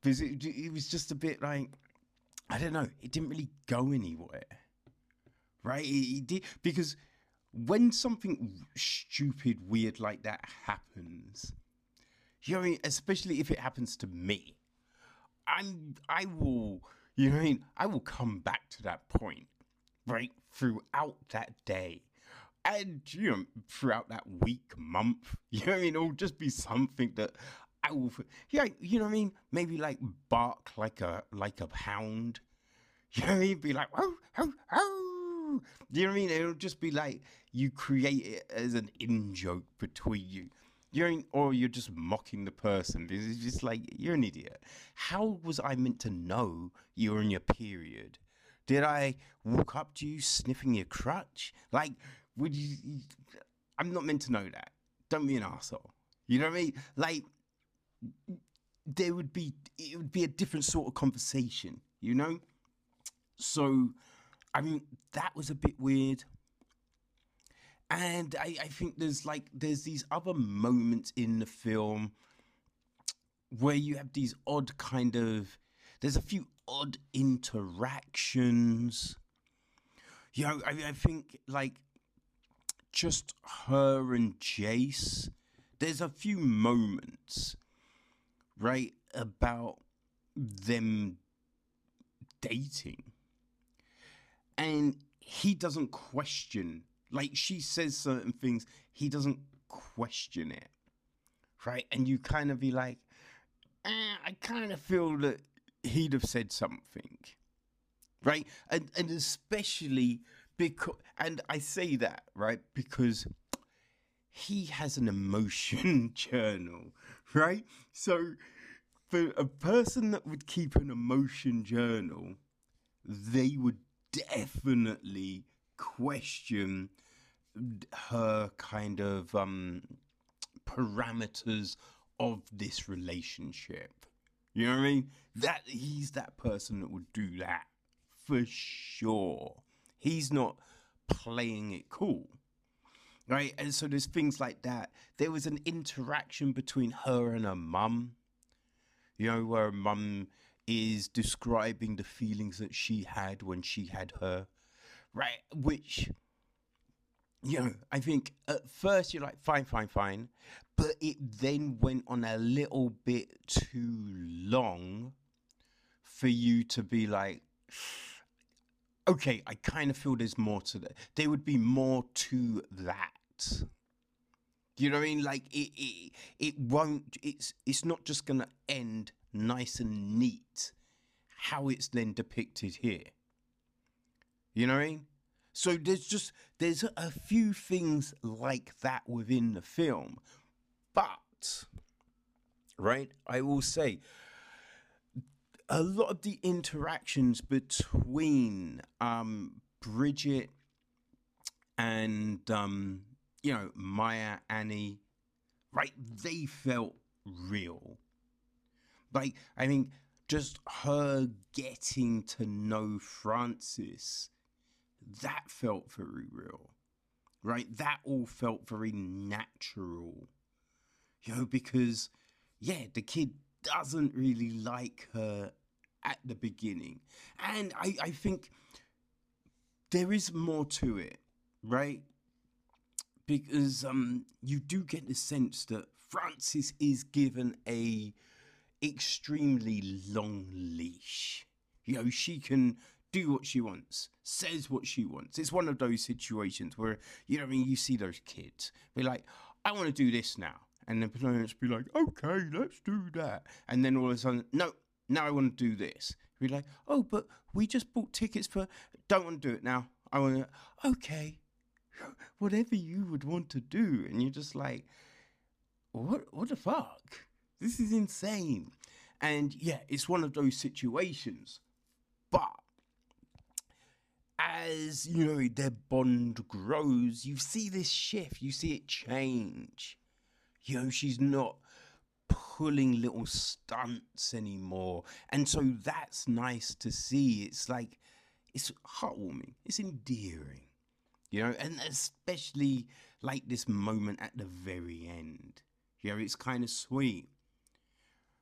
because it, it was just a bit like I don't know. It didn't really go anywhere, right? It, it did because when something stupid, weird like that happens, you know, what I mean? especially if it happens to me, I'm I will, you know, what I mean, I will come back to that point, right, throughout that day. And you know, throughout that week, month, you know what I mean? It'll just be something that I will, yeah, you know what I mean? Maybe like bark like a like a hound. You know what I mean? Be like, oh, oh, oh. You know what I mean? It'll just be like you create it as an in joke between you. You know, or you're just mocking the person. It's just like you're an idiot. How was I meant to know you were in your period? Did I walk up to you sniffing your crutch? Like, would you? I'm not meant to know that. Don't be an asshole. You know what I mean? Like, there would be it would be a different sort of conversation, you know. So, I mean, that was a bit weird. And I, I think there's like there's these other moments in the film where you have these odd kind of there's a few odd interactions. You know, I, I think like just her and Jace. There's a few moments right about them dating and he doesn't question like she says certain things he doesn't question it right? And you kind of be like eh, i kind of feel that he'd have said something right? And and especially because and i say that right because he has an emotion journal right? So for a person that would keep an emotion journal they would definitely question her kind of um, parameters of this relationship. You know what I mean? That he's that person that would do that for sure. He's not playing it cool. Right? And so there's things like that. There was an interaction between her and her mum. You know, where her mum is describing the feelings that she had when she had her, right? Which, you know, I think at first you're like, fine, fine, fine. But it then went on a little bit too long for you to be like, okay, I kind of feel there's more to that. There would be more to that. You know what I mean? Like it, it, it won't. It's, it's not just gonna end nice and neat how it's then depicted here. You know what I mean? So there's just there's a few things like that within the film. But right, I will say a lot of the interactions between um Bridget and um you know Maya Annie right they felt real like, I mean, just her getting to know Frances, that felt very real, right? That all felt very natural, you know, because, yeah, the kid doesn't really like her at the beginning. And I, I think there is more to it, right? Because um, you do get the sense that Frances is given a extremely long leash. You know, she can do what she wants, says what she wants. It's one of those situations where, you know, I mean, you see those kids be like, I want to do this now. And the parents be like, okay, let's do that. And then all of a sudden, no, now I want to do this. Be like, oh, but we just bought tickets for, don't want to do it now. I want to, okay, whatever you would want to do. And you're just like, what, what the fuck? This is insane. And yeah, it's one of those situations. But as you know, their bond grows, you see this shift, you see it change. You know, she's not pulling little stunts anymore. And so that's nice to see. It's like, it's heartwarming, it's endearing. you know, and especially like this moment at the very end. You know, it's kind of sweet,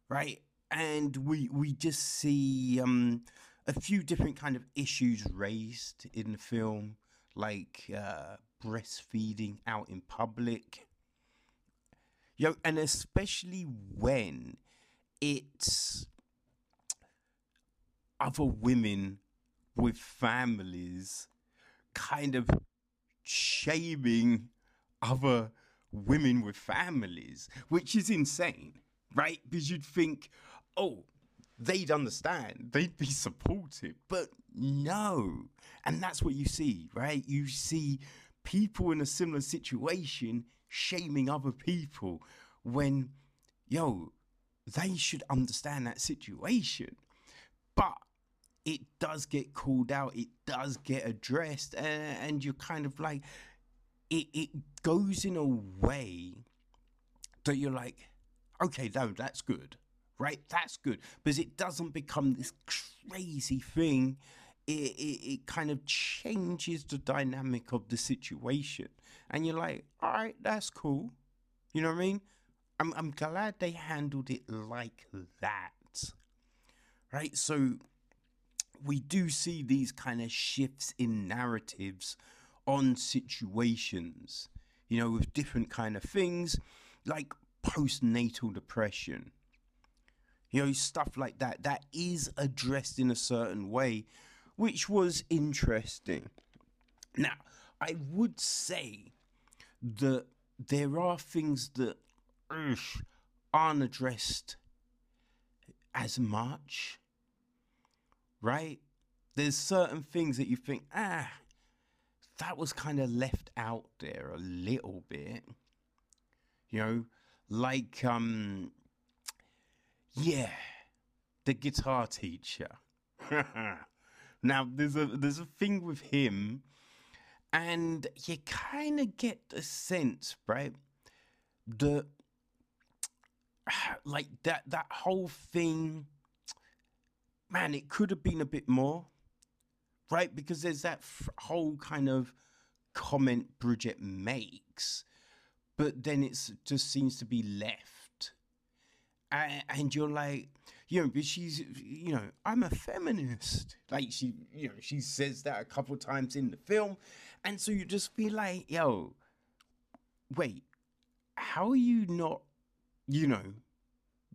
right? And we we just see um, a few different kind of issues raised in the film, like uh, breastfeeding out in public. Know, and especially when it's other women with families kind of shaming other women with families, which is insane, right? Because you'd think, oh, they'd understand, they'd be supportive, but no. And that's what you see, right? You see people in a similar situation shaming other people when, yo, they should understand that situation. But it does get called out, it does get addressed, and, and you're kind of like, it, it goes in a way that you're like, okay, no, that's good, right? That's good because it doesn't become this crazy thing. It, it, it kind of changes the dynamic of the situation, and you're like, all right, that's cool. You know what I mean? I'm I'm glad they handled it like that, right? So we do see these kind of shifts in narratives on situations, you know, with different kind of things like postnatal depression. You know, stuff like that that is addressed in a certain way, which was interesting. Now, I would say that there are things that ugh, aren't addressed as much right? There's certain things that you think, ah, that was kind of left out there a little bit. You know, like um yeah, the guitar teacher. now there's a there's a thing with him and you kind of get the sense, right? That like that that whole thing man, it could have been a bit more, right? Because there's that f- whole kind of comment Bridget makes, but then it just seems to be left. And, you're like, you know, but she's, you know, I'm a feminist. Like she, you know, she says that a couple times in the film. And so you just feel like, yo, wait, how are you not, you know,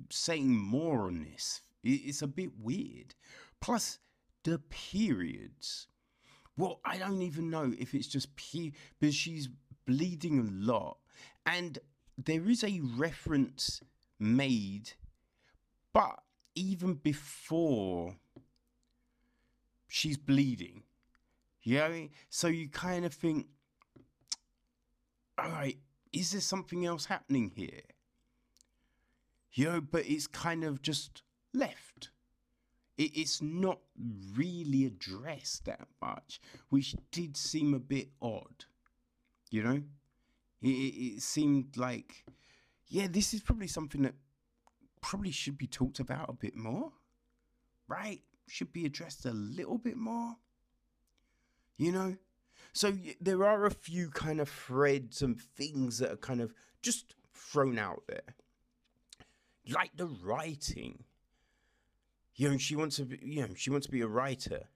saying more on this? It's a bit weird. Plus, the periods. Well, I don't even know if it's just pe- but she's bleeding a lot, and there is a reference made, but even before she's bleeding, you know, so you kind of think, all right, is there something else happening here? You know, but it's kind of just left. it's not really addressed that much, which did seem a bit odd. You know, it, it seemed like, yeah, this is probably something that probably should be talked about a bit more, right? Should be addressed a little bit more. You know, so there are a few kind of threads and things that are kind of just thrown out there, like the writing you know, she wants to, be, you know, she wants to be a writer.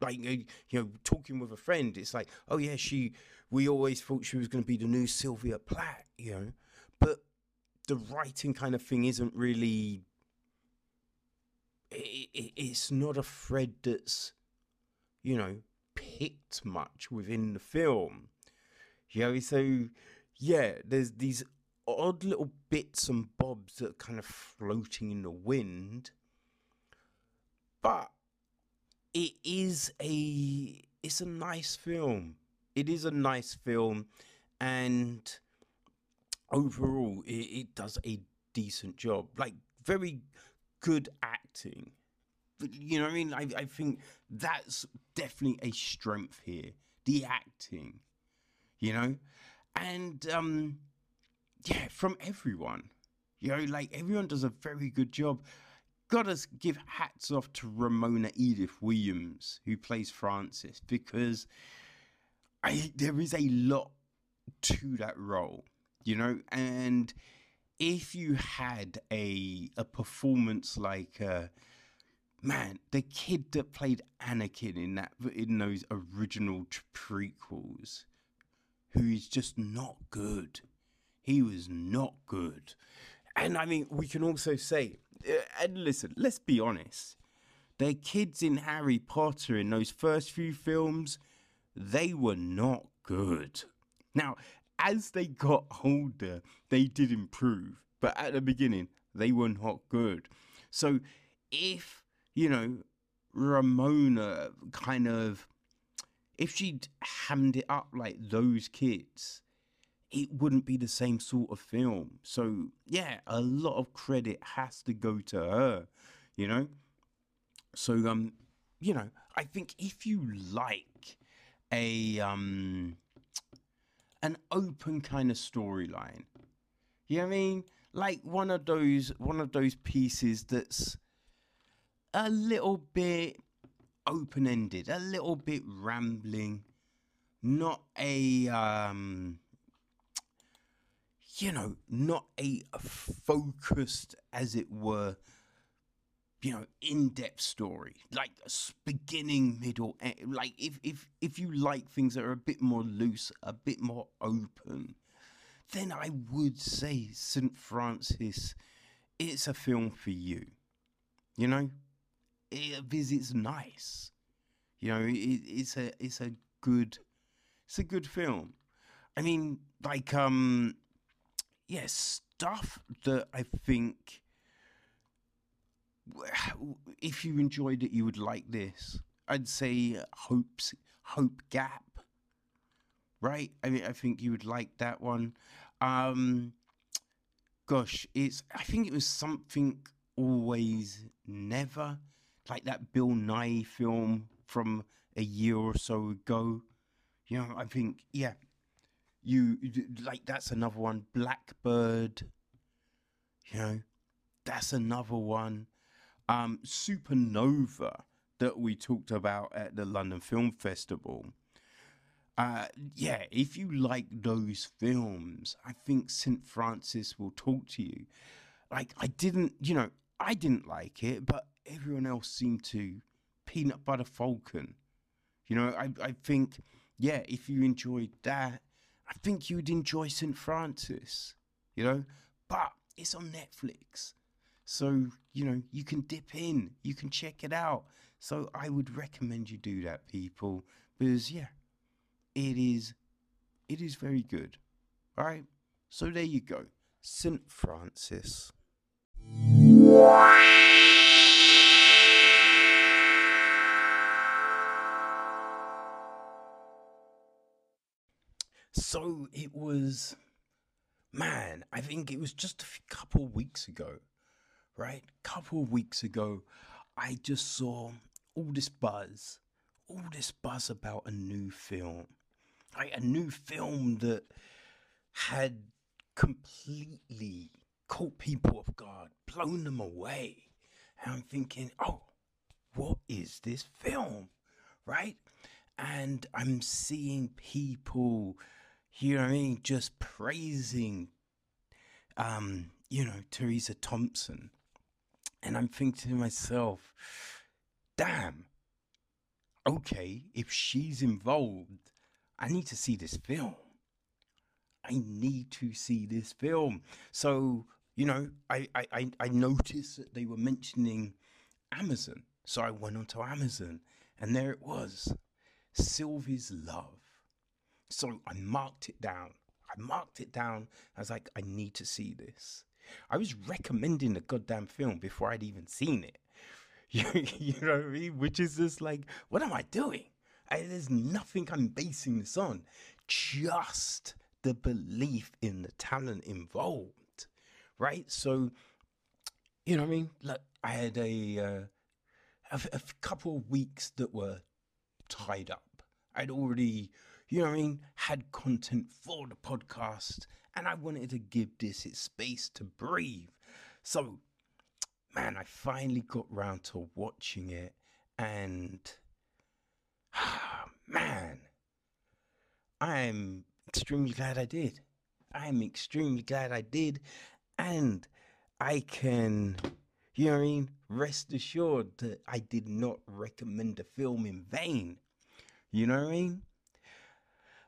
Like you know, talking with a friend, it's like, oh yeah, she. We always thought she was going to be the new Sylvia Plath, you know, but the writing kind of thing isn't really. It, it, it's not a thread that's, you know, picked much within the film. You know, so yeah, there's these odd little bits and bobs that are kind of floating in the wind but it is a it's a nice film. It is a nice film, and overall, it, it does a decent job. Like very good acting. You know what I mean? I, I think that's definitely a strength here. The acting, you know, and um, yeah, from everyone. You know, like everyone does a very good job gotta give hats off to Ramona Edith Williams, who plays Frances, because I there is a lot to that role, you know, and if you had a a performance like uh, man, the kid that played Anakin in that in those original prequels, who is just not good. He was not good. And I mean, we can also say, uh, and listen, let's be honest. The kids in Harry Potter in those first few films, they were not good. Now, as they got older, they did improve, but at the beginning, they were not good. So, if, you know, Ramona kind of, if she'd hammed it up like those kids, it wouldn't be the same sort of film. So, yeah, a lot of credit has to go to her, you know? So, um, you know, I think if you like a, um, an open kind of storyline. You know what I mean? Like one of those one of those pieces that's a little bit open ended, a little bit rambling, not a um you know, not a focused as it were you know in-depth story like beginning middle end. like if if if you like things that are a bit more loose a bit more open then i would say st frances it's a film for you. You know? It visits nice. You know it, it's a it's a good it's a good film. I mean like um yeah stuff that i think if you enjoyed it, you would like this. I'd say Hope's Hope Gap. Right? I mean, I think you would like that one. Um, gosh, it's. I think it was something always never, like that Bill Nye film from a year or so ago. You know, I think yeah, you like that's another one. Blackbird. You know, that's another one um, Supernova that we talked about at the London Film Festival. Uh, yeah, if you like those films, I think St. Frances will talk to you. Like, I didn't, you know, I didn't like it, but everyone else seemed to. Peanut Butter Falcon. You know, I, I think, yeah, if you enjoyed that, I think you'd enjoy St. Frances, you know, but it's on Netflix. So, you know, you can dip in, you can check it out. So I would recommend you do that, people, because yeah, it is it is very good. All right. So there you go. St. Frances. So it was, man, I think it was just a couple weeks ago right? A couple of weeks ago, I just saw all this buzz, all this buzz about a new film, right? A new film that had completely caught people off guard, blown them away. And I'm thinking, oh, what is this film, right? And I'm seeing people, you know what I mean, just praising, um, you know, Tessa Thompson and I'm thinking to myself, damn, okay, if she's involved, I need to see this film. I need to see this film. So, you know, I, I, I noticed that they were mentioning Amazon. So I went onto Amazon and there it was Sylvie's Love. So I marked it down. I marked it down. I was like, I need to see this. I was recommending the goddamn film before I'd even seen it. You, you know what I mean? Which is just like, what am I doing? I, there's nothing I'm basing this on, just the belief in the talent involved, right? So, you know what I mean? Like, I had a, uh, a, a couple of weeks that were tied up. I'd already, you know what I mean, had content for the podcast and I wanted to give this its space to breathe. So, man, I finally got round to watching it, and man, I am extremely glad I did. I am extremely glad I did. And I can, you know what I mean, rest assured that I did not recommend the film in vain. You know what I mean?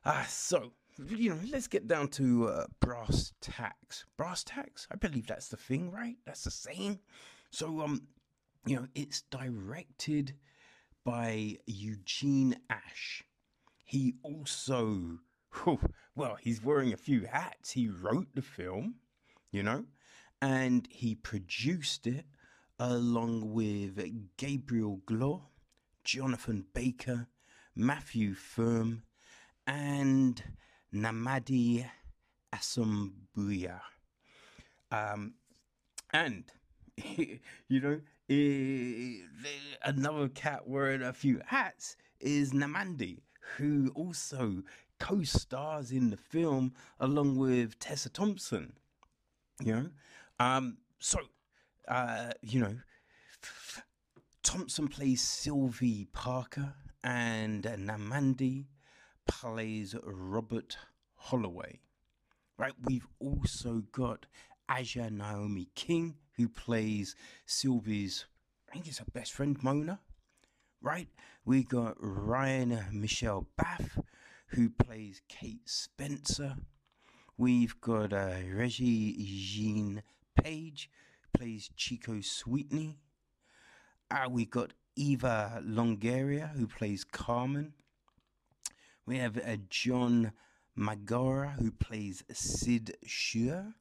Ah, so, you know, let's get down to uh, brass tacks. Brass tacks? I believe that's the thing, right? That's the saying. So, um, you know, it's directed by Eugene Ashe. He also, well, he's wearing a few hats. He wrote the film, you know, and he produced it along with Gabrielle Glore, Jonathan Baker, Matthew Thurm, and Nnamdi Asomugha. Um, and, you know, another cat wearing a few hats is Nnamdi, who also co stars in the film along with Tessa Thompson. You know, um, so, uh, you know, Thompson plays Sylvie Parker and Nnamdi plays Robert Holloway. Right, we've also got Aja Naomi King, who plays Sylvie's, I think it's her best friend, Mona. Right, we got Ryan Michelle Bathe, who plays Kate Spencer. We've got uh, Regé-Jean Page, plays Chico Sweetney. Uh, we got Eva Longoria, who plays Carmen. We have John Magaro, who plays Sid Shur.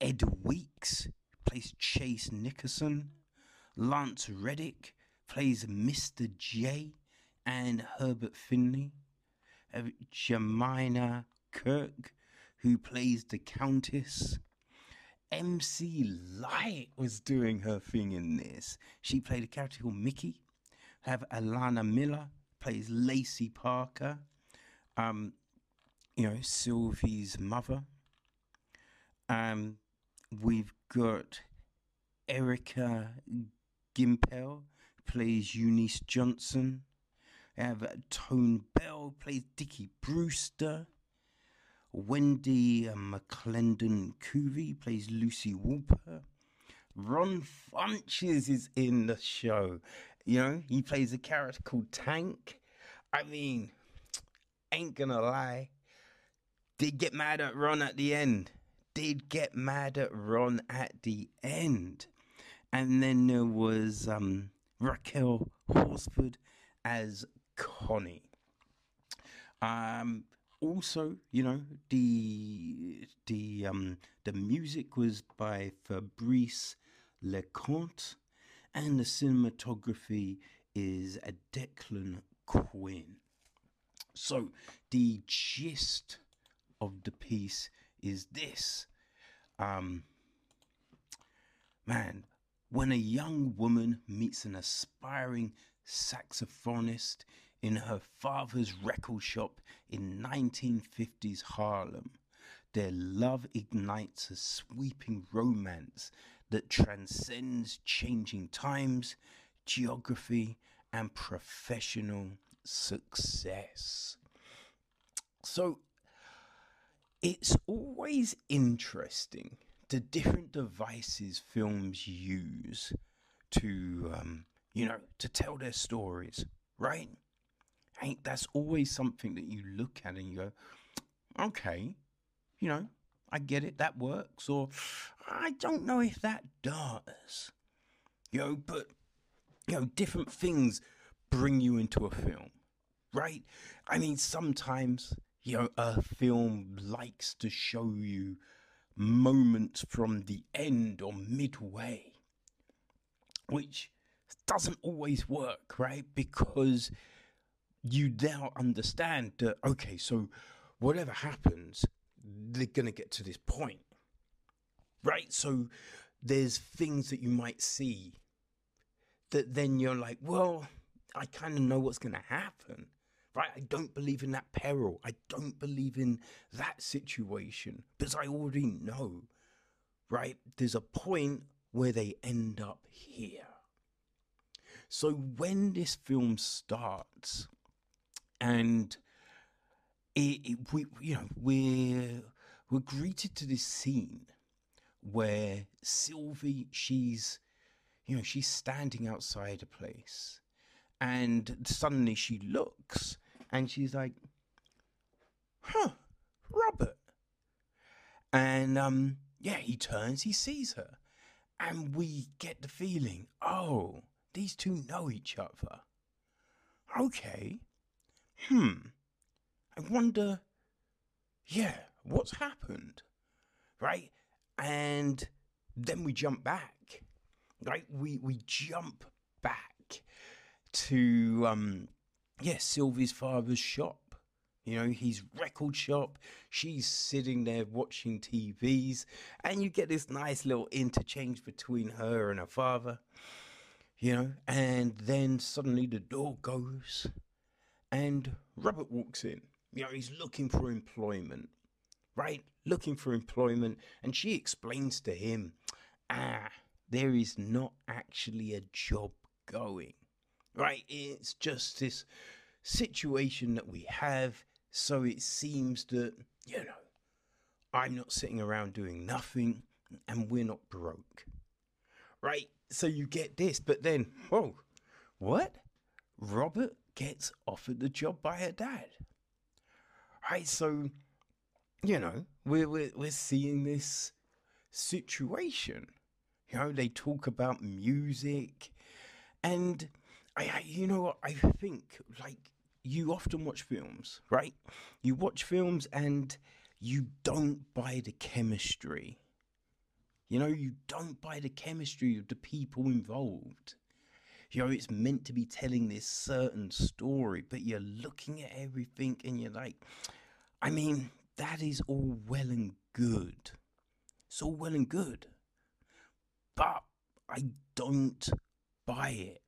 Ed Weeks plays Chase Nickerson. Lance Reddick plays Mr. J and Herbert Finley. Uh, Jemima Kirke, who plays the Countess. MC Lyte was doing her thing in this. She played a character called Mickey. Have Alano Miller plays Lacey Parker. Um, you know, Sylvie's mother. Um, we've got Erica Gimpel plays Eunice Johnson. We have Tone Bell plays Dickie Brewster. Wendi McLendon Covey plays Lucy Wolper. Ron Funches is in the show. You know, he plays a character called Tank. I mean, ain't gonna lie, did get mad at Ron at the end. Did get mad at Ron at the end. And then there was um, Raquel Horsford as Connie. Um, also, you know, the the um, the music was by Fabrice Lecomte, and the cinematography is a Declan Quinn. So the gist of the piece is this. Um, man, when a young woman meets an aspiring saxophonist in her father's record shop in 1950s Harlem, their love ignites a sweeping romance that transcends changing times, geography, and professional success. So it's always interesting the different devices films use to, um, you know, to tell their stories, right? Think that's always something that you look at and you go, okay, you know, I get it, that works, or I don't know if that does. You know, but, you know, different things bring you into a film, right? I mean, sometimes, you know, a film likes to show you moments from the end or midway, which doesn't always work, right? Because you now understand that, okay, so whatever happens, they're going to get to this point, right? So there's things that you might see that then you're like, well, I kind of know what's going to happen, right? I don't believe in that peril. I don't believe in that situation because I already know, right? There's a point where they end up here. So when this film starts, and it, it, we, you know, we're we're greeted to this scene where Sylvie, she's, you know, she's standing outside a place, and suddenly she looks and she's like, "Huh, Robert," and um, yeah, he turns, he sees her, and we get the feeling, oh, these two know each other. Okay, hmm. I wonder, yeah, what's happened? Right? And then we jump back. Right? We we jump back to um yeah, Sylvie's father's shop. You know, his record shop. She's sitting there watching TVs, and you get this nice little interchange between her and her father. You know, and then suddenly the door goes, and Robert walks in. You know, he's looking for employment, right? Looking for employment. And she explains to him, ah, there is not actually a job going, right? It's just this situation that we have. So it seems that, you know, I'm not sitting around doing nothing and we're not broke, right? So you get this, but then, whoa, what? Robert gets offered the job by her dad right? So, you know, we're, we're, we're seeing this situation. You know, they talk about music, and I, I, you know what, I think like you often watch films, right? You watch films and you don't buy the chemistry. You know, you don't buy the chemistry of the people involved. You know, it's meant to be telling this certain story, but you're looking at everything and you're like, I mean, that is all well and good. It's all well and good. But I don't buy it.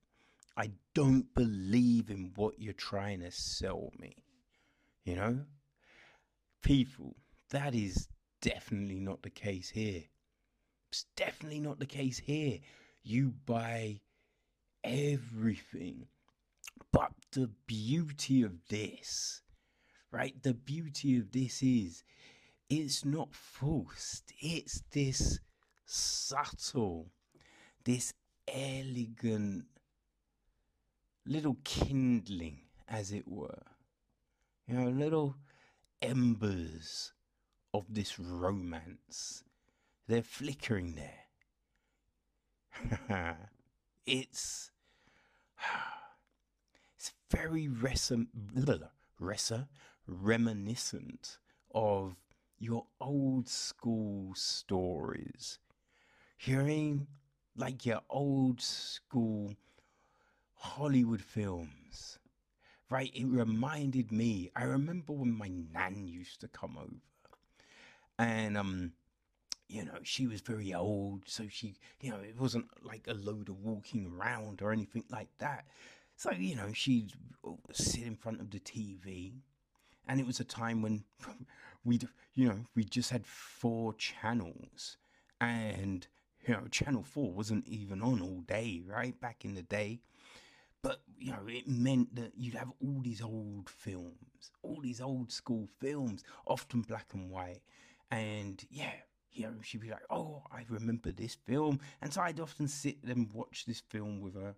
I don't believe in what you're trying to sell me. You know? People, that is definitely not the case here. It's definitely not the case here. You buy everything. But the beauty of this, right? The beauty of this is it's not forced, it's this subtle, this elegant little kindling, as it were. You know, little embers of this romance. They're flickering there. it's it's very resa, reminiscent of your old school stories. Hearing like your old school Hollywood films. Right? It reminded me, I remember when my nan used to come over. And um you know, she was very old, so she, you know, it wasn't like a load of walking around or anything like that. So, you know, she'd sit in front of the TV. And it was a time when we'd, you know, we just had four channels. And, you know, Channel 4 wasn't even on all day, right? Back in the day. But, you know, it meant that you'd have all these old films, all these old school films, often black and white. And, yeah, you know, she'd be like, "Oh, I remember this film," and so I'd often sit and watch this film with her,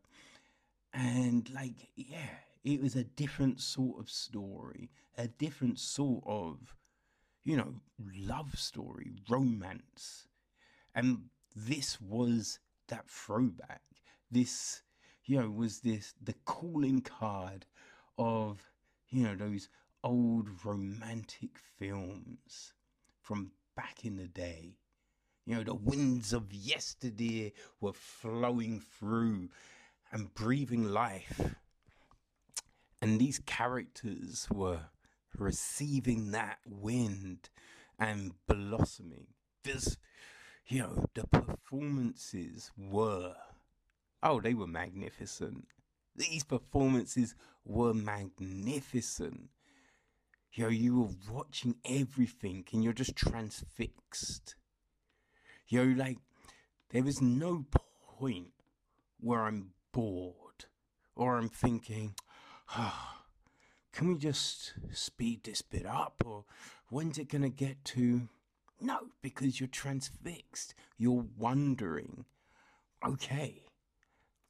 and like, yeah, it was a different sort of story, a different sort of, you know, love story, romance, and this was that throwback. This, you know, was this the calling card of, you know, those old romantic films from back in the day. You know, the winds of yesterday were flowing through and breathing life. And these characters were receiving that wind and blossoming. This, you know, the performances were, oh, they were magnificent. These performances were magnificent you know, you were watching everything and you're just transfixed. You know, like, there is no point where I'm bored or I'm thinking, oh, can we just speed this bit up or when's it going to get to? No because you're transfixed. You're wondering okay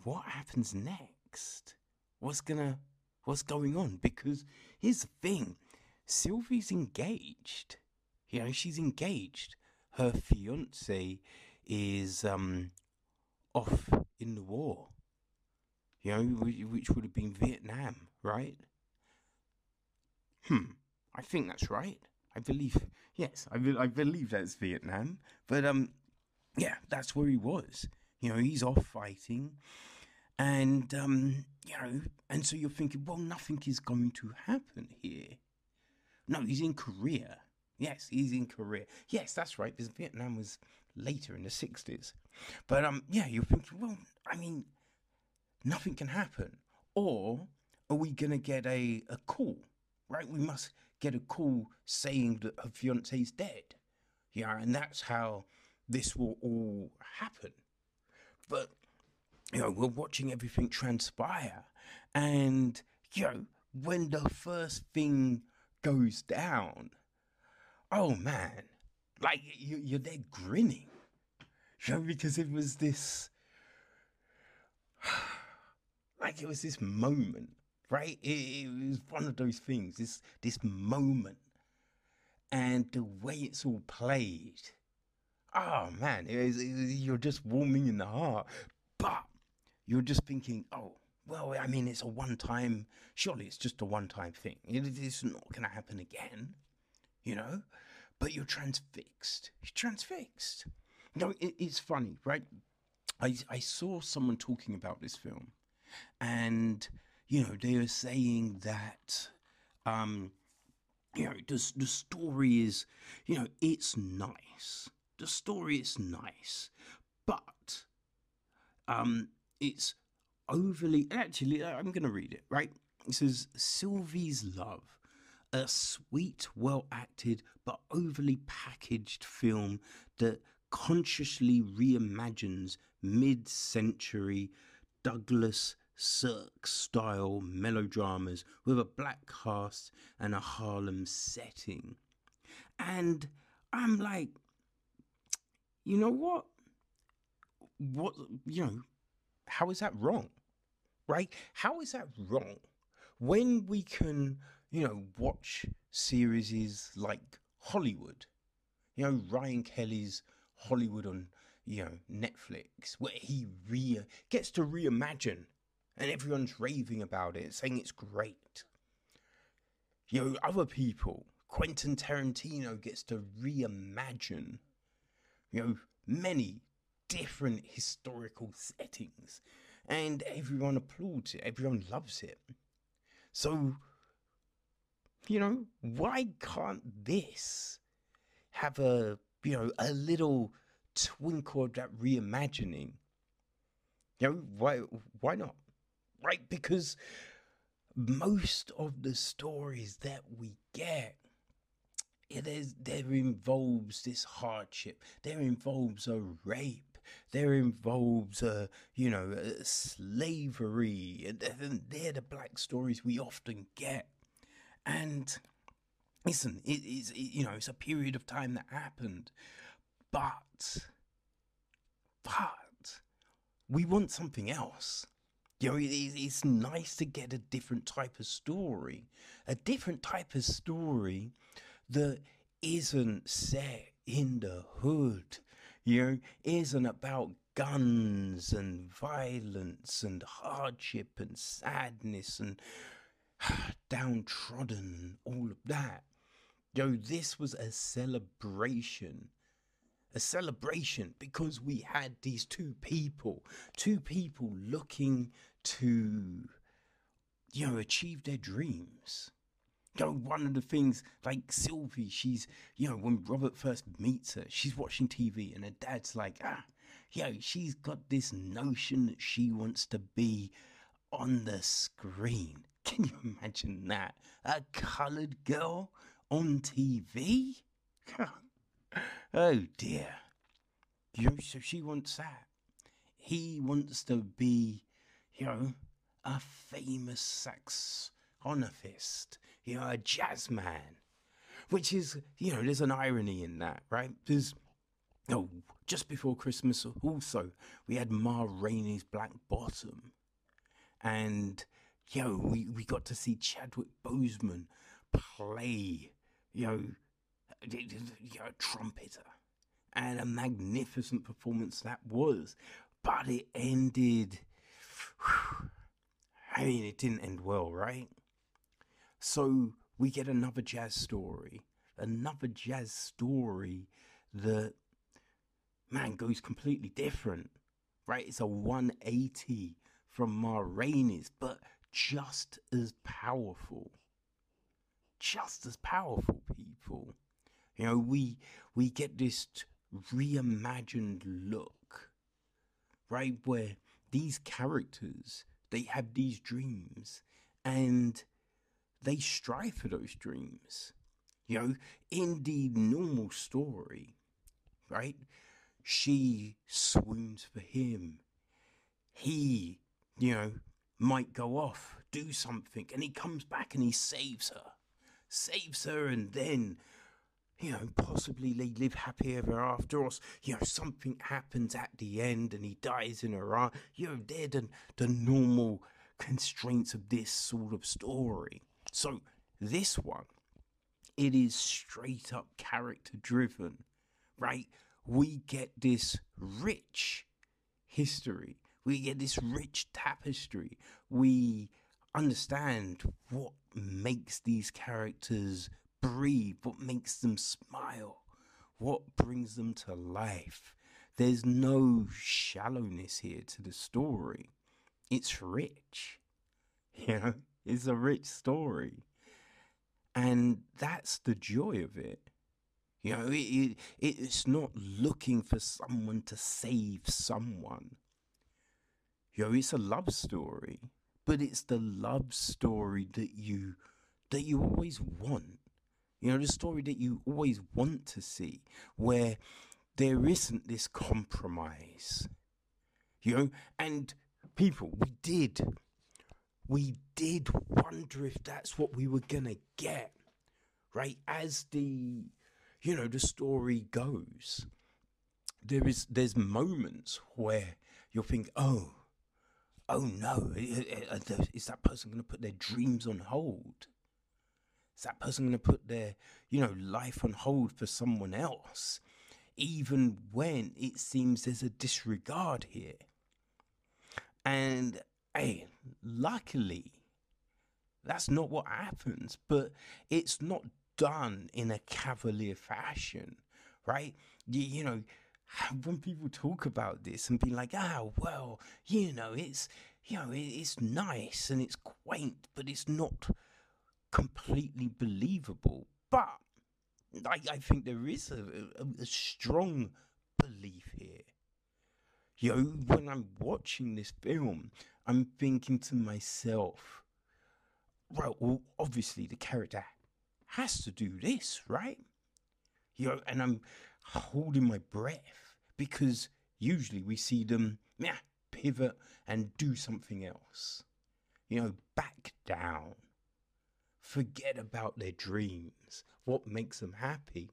what happens next? What's gonna what's going on? Because here's the thing sylvie's engaged you know she's engaged her fiance is um off in the war you know which would have been vietnam right Hmm. I think that's right. I believe. Yes, I, be, I believe that's Vietnam. But um, yeah, that's where he was. You know, he's off fighting, and um, you know, and so you're thinking, well, nothing is going to happen here. No, he's in Korea. Yes, he's in Korea. Yes, that's right, because Vietnam was later in the 60s. But um, yeah, you're thinking, well, I mean, nothing can happen. Or are we going to get a, a call right? We must get a call saying that her fiance's dead. Yeah, and that's how this will all happen. But, you know, we're watching everything transpire. And, you know, when the first thing goes down, oh man, like you, you're there grinning. You know, because it was this, like it was this moment right? It, it, was one of those things, this this moment, and the way it's all played. Oh man, it it you're just warming in the heart, but you're just thinking, oh. Well, I mean, it's a one time, surely it's just a one time thing. It is not going to happen again, you know? But you're transfixed. You're transfixed. No, it, it's funny, right? I, I saw someone talking about this film, and you know, they are saying that, um, you know, the, the story is, you know, it's nice. The story is nice, but um, it's overly. Actually, I'm going to read it, right? It says Sylvie's Love, a sweet, well acted, but overly packaged film that consciously reimagines mid century Douglas Sirk style melodramas with a black cast and a Harlem setting. And I'm like, you know what? What, you know, how is that wrong? Right? How is that wrong? When we can, you know, watch series like Hollywood, you know, Ryan Kelly's Hollywood on, you know, Netflix, where he re- gets to reimagine and everyone's raving about it, saying it's great. You know, other people, Quentin Tarantino gets to reimagine, you know, many different historical settings, and everyone applauds it, everyone loves it. So, you know, why can't this have a, you know, a little twinkle of that reimagining? You know, why, why not? right? Because most of the stories that we get, is there involves this hardship. There involves a rape. There involves a uh, you know a slavery. And they're the black stories we often get. And listen, it is you know it's a period of time that happened, but but we want something else. You know, it's nice to get a different type of story, a different type of story that isn't set in the hood, you know, isn't about guns and violence and hardship and sadness and downtrodden, and all of that. Know, this was a celebration a celebration because we had these two people, two people looking to, you know, achieve their dreams. You know, one of the things, like Sylvie, she's, you know, when Robert first meets her, she's watching TV and her dad's like, ah, yo, she's got this notion that she wants to be on the screen. Can you imagine that? A coloured girl on TV? oh dear. You know, so she wants that. He wants to be, you know, a famous sax tonifist, you know, a jazz man, which is, you know, there's an irony in that, right? There's, oh, just before Christmas, also, we had Ma Rainey's Black Bottom. And, you know, we, we got to see Chadwick Boseman play, you know, you know, a trumpeter. And a magnificent performance that was. But it ended. Whew, I mean, it didn't end well, right? So we get another jazz story, another jazz story that, man, goes completely different, right? It's a 180 from Ma Rainey's, but just as powerful. Just as powerful, people. You know, we we get this reimagined look, right? Where these characters they have these dreams and they strive for those dreams. You know, in the normal story, right? She swoons for him. He, you know, might go off, do something, and he comes back and he saves her. Saves her, and then, you know, possibly they live happy ever after, or, you know, something happens at the end and he dies in her arms. You know, they're the, the normal constraints of this sort of story. So, this one, it is straight up character driven, right? We get this rich history, we get this rich tapestry. We understand what makes these characters breathe, what makes them smile, what brings them to life. There's no shallowness here to the story. It's rich. You it's a rich story. And that's the joy of it. You know, it, it, it's not looking for someone to save someone. You know, it's a love story, but it's the love story that you that you always want. You know, the story that you always want to see, where there isn't this compromise. You know, and people, we did, we did wonder if that's what we were gonna get, right? As the, you know, the story goes, there is there's moments where you'll think, oh, oh no, uh, is that person going to put their dreams on hold? Is that person going to put their, you know, life on hold for someone else? Even when it seems there's a disregard here. And hey, luckily, that's not what happens, but it's not done in a cavalier fashion, right? You, you know, when people talk about this and be like, ah, well, you know, it's, you know, it's nice and it's quaint, but it's not completely believable. But I, I think there is a, a, a strong belief here. You know, when I'm watching this film, I'm thinking to myself, right, well, obviously the character has to do this, right? You know, and I'm holding my breath because usually we see them yeah, pivot and do something else. You know, back down. Forget about their dreams, what makes them happy.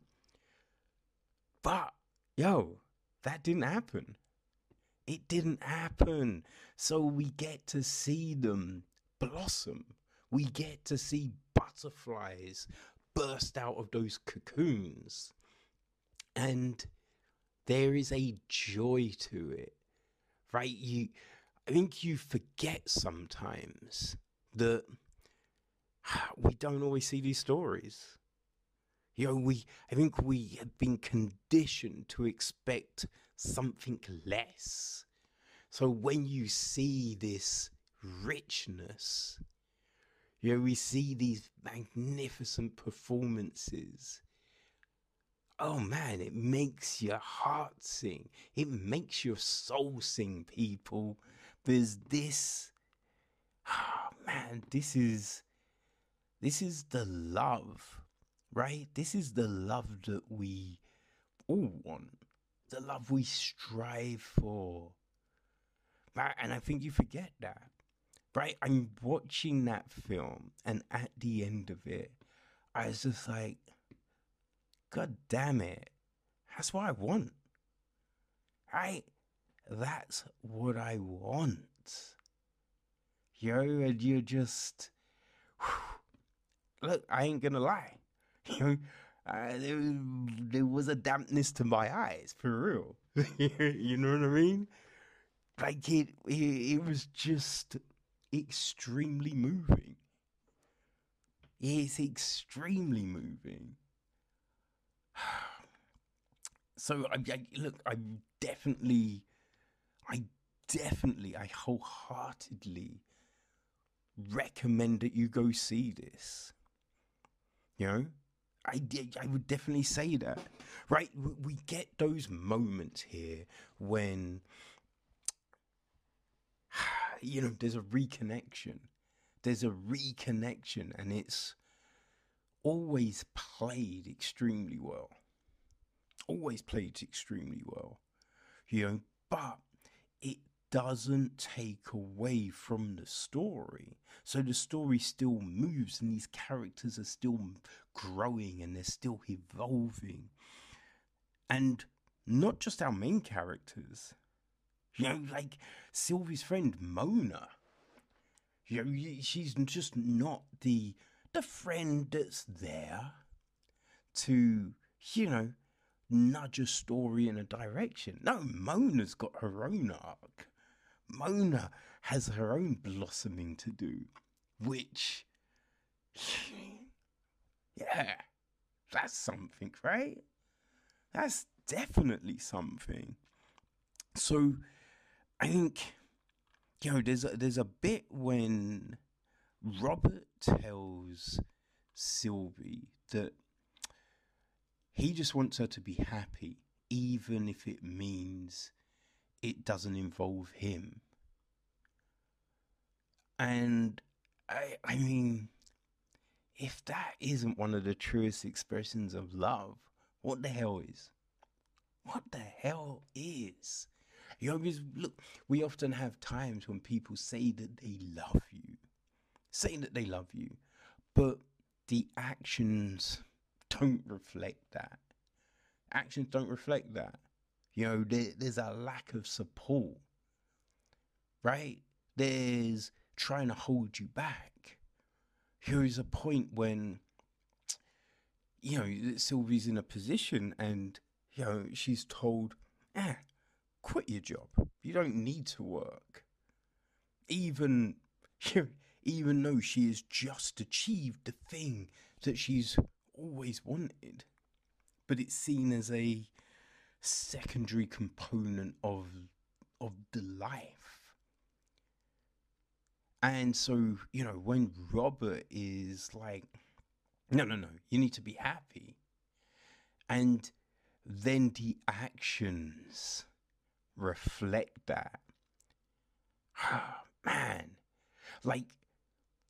But, yo, that didn't happen. It didn't happen. So we get to see them blossom. We get to see butterflies burst out of those cocoons. And there is a joy to it, right? You, I think you forget sometimes that we don't always see these stories. You know, we, I think we have been conditioned to expect something less. So when you see this richness, you know, we see these magnificent performances. Oh man, it makes your heart sing. It makes your soul sing, people. There's this, oh man, this is, this is the love, right? This is the love that we all want the love we strive for. right? And I think you forget that. right? I'm watching that film, and at the end of it, I was just like, God damn it. That's what I want. Right? That's what I want. Yo, and you're just. Whew. Look, I ain't gonna lie. Uh, there, there was a dampness to my eyes, for real. you know what I mean? Like, it, it, it was just extremely moving. It's extremely moving. So I, I, look, I definitely, I definitely, I wholeheartedly recommend that you go see this. You know, I I would definitely say that. Right, we get those moments here when you know there's a reconnection. There's a reconnection, and it's always played extremely well always played extremely well, you know, but it doesn't take away from the story. So the story still moves and these characters are still growing and they're still evolving. And not just our main characters, you know, like Sylvie's friend Mona. You know, she's just not the the friend that's there to, you know, nudge a story in a direction. No, Mona's got her own arc. Mona has her own blossoming to do, which, yeah, that's something, right? That's definitely something. So, I think, you know, there's a, there's a bit when Robert tells Sylvie that he just wants her to be happy, even if it means it doesn't involve him. And I, I mean, if that isn't one of the truest expressions of love, what the hell is? What the hell is? You because look, we often have times when people say that they love you, saying that they love you, but the actions don't reflect that. Actions don't reflect that. You know, there, there's a lack of support, right? There's trying to hold you back. Here is a point when, you know, Sylvie's in a position and, you know, she's told, ah, quit your job. You don't need to work. Even, even though she has just achieved the thing that she's always wanted, but it's seen as a secondary component of of the life. And so, you know, when Robert is like, no, no, no, you need to be happy. And then the actions reflect that. Man, like,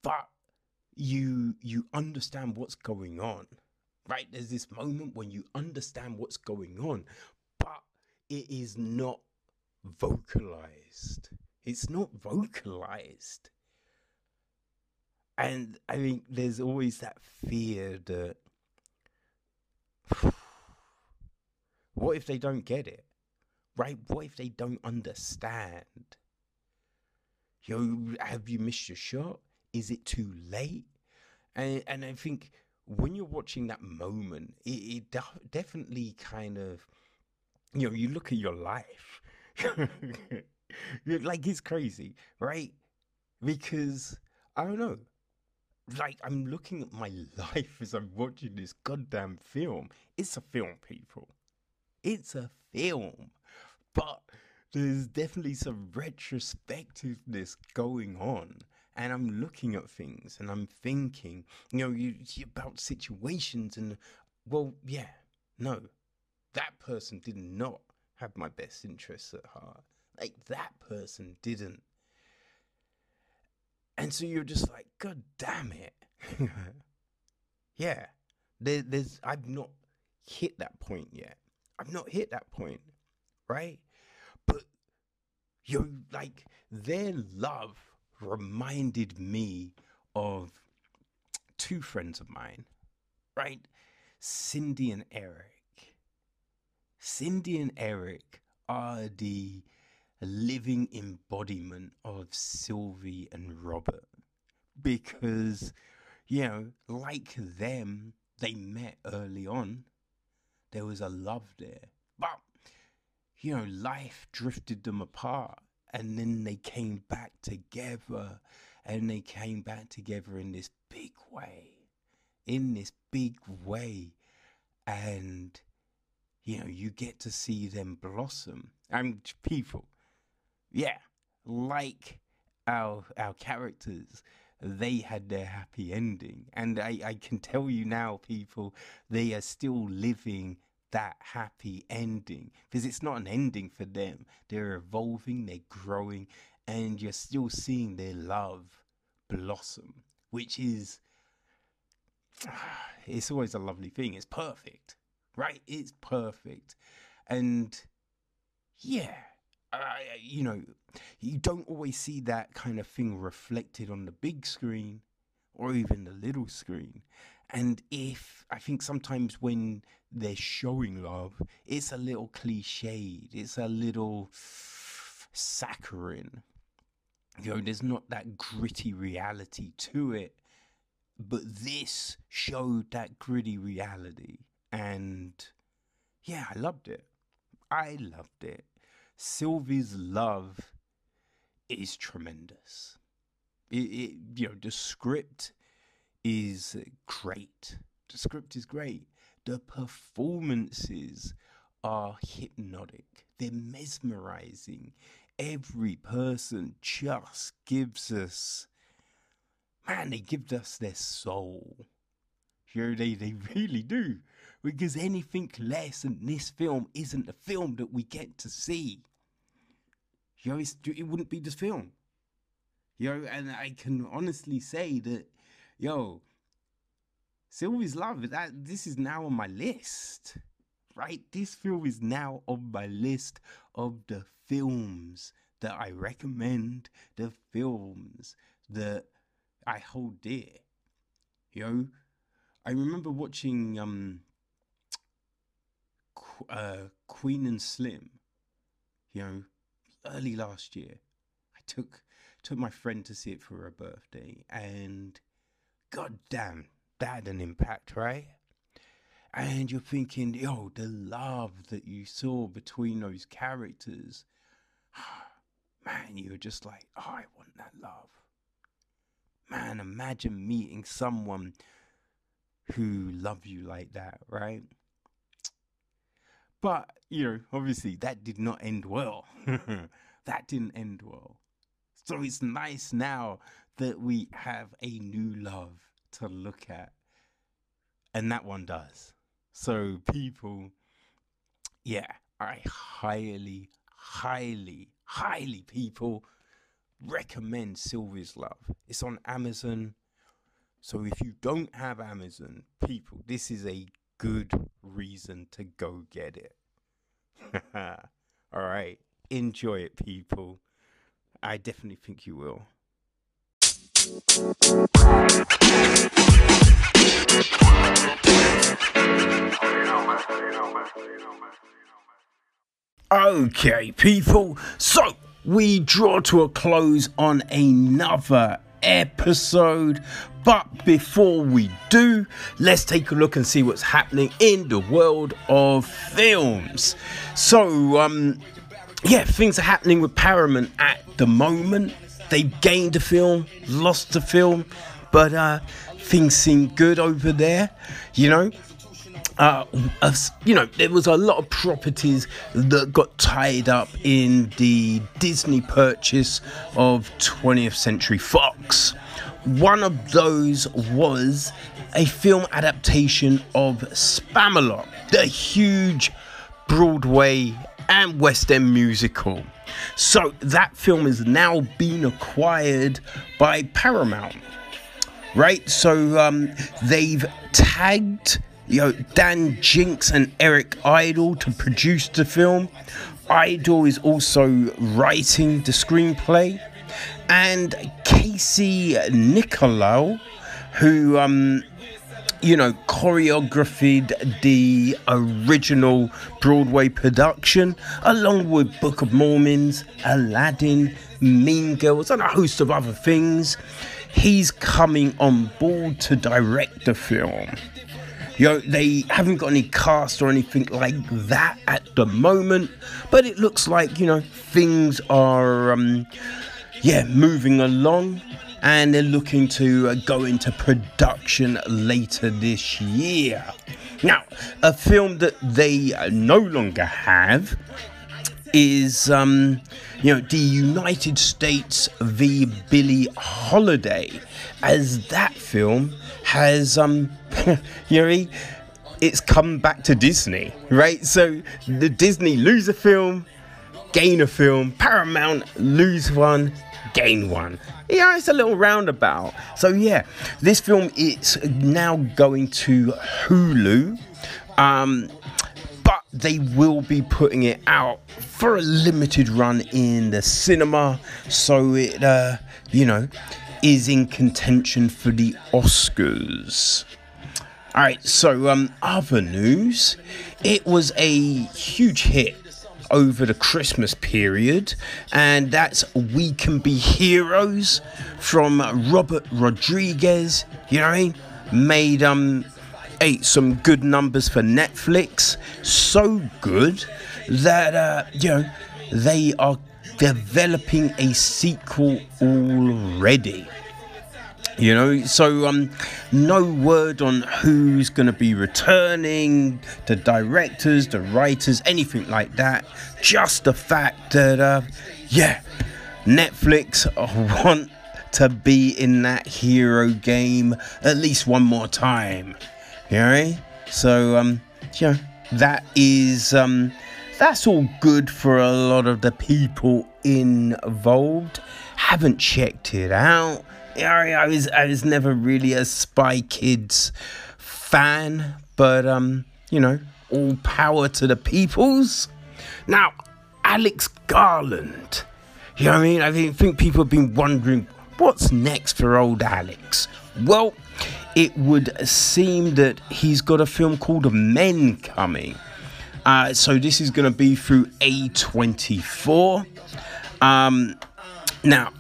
but you you understand what's going on right there's this moment when you understand what's going on it is not vocalized. It's not vocalized. And i think there's always that fear that what if they don't get it? Right? What if they don't understand? You have you missed your shot? Is it too late? And and I think when you're watching that moment, it, it de- definitely kind of, you know, you look at your life, like it's crazy, right? Because I don't know, like I'm looking at my life as I'm watching this goddamn film. It's a film, people. It's a film, but there's definitely some retrospectiveness going on and I'm looking at things and I'm thinking, you know, you, about situations and, well, yeah, no, that person did not have my best interests at heart. Like that person didn't. And so you're just like, God damn it. yeah, there, there's, I've not hit that point yet. I've not hit that point, right? But you're like, their love reminded me of two friends of mine, right? Cindy and Eric. Cindy and Eric are the living embodiment of Sylvie and Robert. Because, you know, like them, they met early on. There was a love there. But, you know, life drifted them apart. And then they came back together. And they came back together in this big way. In this big way. And you know you get to see them blossom. And people. Yeah like our our characters they had their happy ending. And I, I can tell you now people they are still living that happy ending. Because it's not an ending for them. They're evolving they're growing and you're still seeing their love blossom which is it's always a lovely thing. It's perfect, right? It's perfect. And yeah, uh, you know, you don't always see that kind of thing reflected on the big screen or even the little screen. And if I think sometimes when they're showing love, it's a little cliched, it's a little saccharine. You know, there's not that gritty reality to it but this showed that gritty reality and yeah i loved it. I loved it. Sylvie's love is tremendous. It, it you know the script is great. The script is great. The performances are hypnotic. They're mesmerizing. Every person just gives us man, they give us their soul. Know, they, they really do. Because anything less than this film isn't the film that we get to see. You know, it wouldn't be this film. You know, and I can honestly say that, yo, Sylvie's Love, that this is now on my list. Right? This film is now on my list of the films that I recommend, the films that I hold dear. You know, I remember watching um, uh, Queen and Slim. You know, early last year, I took took my friend to see it for her birthday, and god damn, that had an impact, right? And you're thinking, yo, the love that you saw between those characters, man, you're just like, oh, I want that love man, imagine meeting someone who love you like that, right? But, you know, obviously that did not end well. that didn't end well. So it's nice now that we have a new love to look at. And that one does. So, people, yeah, I highly, highly, highly, people recommend Sylvie's Love. It's on Amazon. So if you don't have Amazon, people, this is a good reason to go get it. All right. Enjoy it, people. I definitely think you will. Okay, people. So we draw to a close on another episode. But before we do, let's take a look and see what's happening in the world of films. So, um, yeah, things are happening with Paramount at the moment. They gained a film, lost a film, but uh, things seem good over there. You know, uh, you know, there was a lot of properties that got tied up in the Disney purchase of 20th Century Fox. One of those was a film adaptation of Spamalot, the huge Broadway and West End musical. So that film has now been acquired by Paramount, right? So um, they've tagged know, Dan Jinks and Eric Idle to produce the film. Idle is also writing the screenplay. And Casey Nicholaw, who um, you know, choreographed the original Broadway production, along with Book of Mormons, Aladdin, Mean Girls, and a host of other things. He's coming on board to direct the film. You know, they haven't got any cast or anything like that at the moment, but it looks like, you know, things are, um, yeah, moving along and they're looking to uh, go into production later this year. Now, a film that they no longer have is um, you know the United States v Billie Holiday, as that film has um, know it's come back to Disney, right? So the Disney lose a film, gain a film, Paramount lose one, gain one. Yeah, it's a little roundabout. So yeah, this film is now going to Hulu. Um, but they will be putting it out for a limited run in the cinema, so it, uh, you know, is in contention for the Oscars. All right, so um, other news, it was a huge hit over the Christmas period, and that's We Can Be Heroes from Robert Rodriguez. You know what I mean? Made um ate some good numbers for Netflix, so good that uh, you know they are developing a sequel already. You know, so um, no word on who's going to be returning, the directors, the writers, anything like that. Just the fact that, uh, yeah, Netflix want to be in that hero game at least one more time. You know, so um, you know that is um, that's all good for a lot of the people involved. Haven't checked it out I was I was never really a Spy Kids fan, but um, you know, all power to the peoples. Now, Alex Garland. You know what I mean? I think people have been wondering what's next for old Alex. Well, it would seem that he's got a film called Men coming. Uh, so this is going to be through A24. Um, now,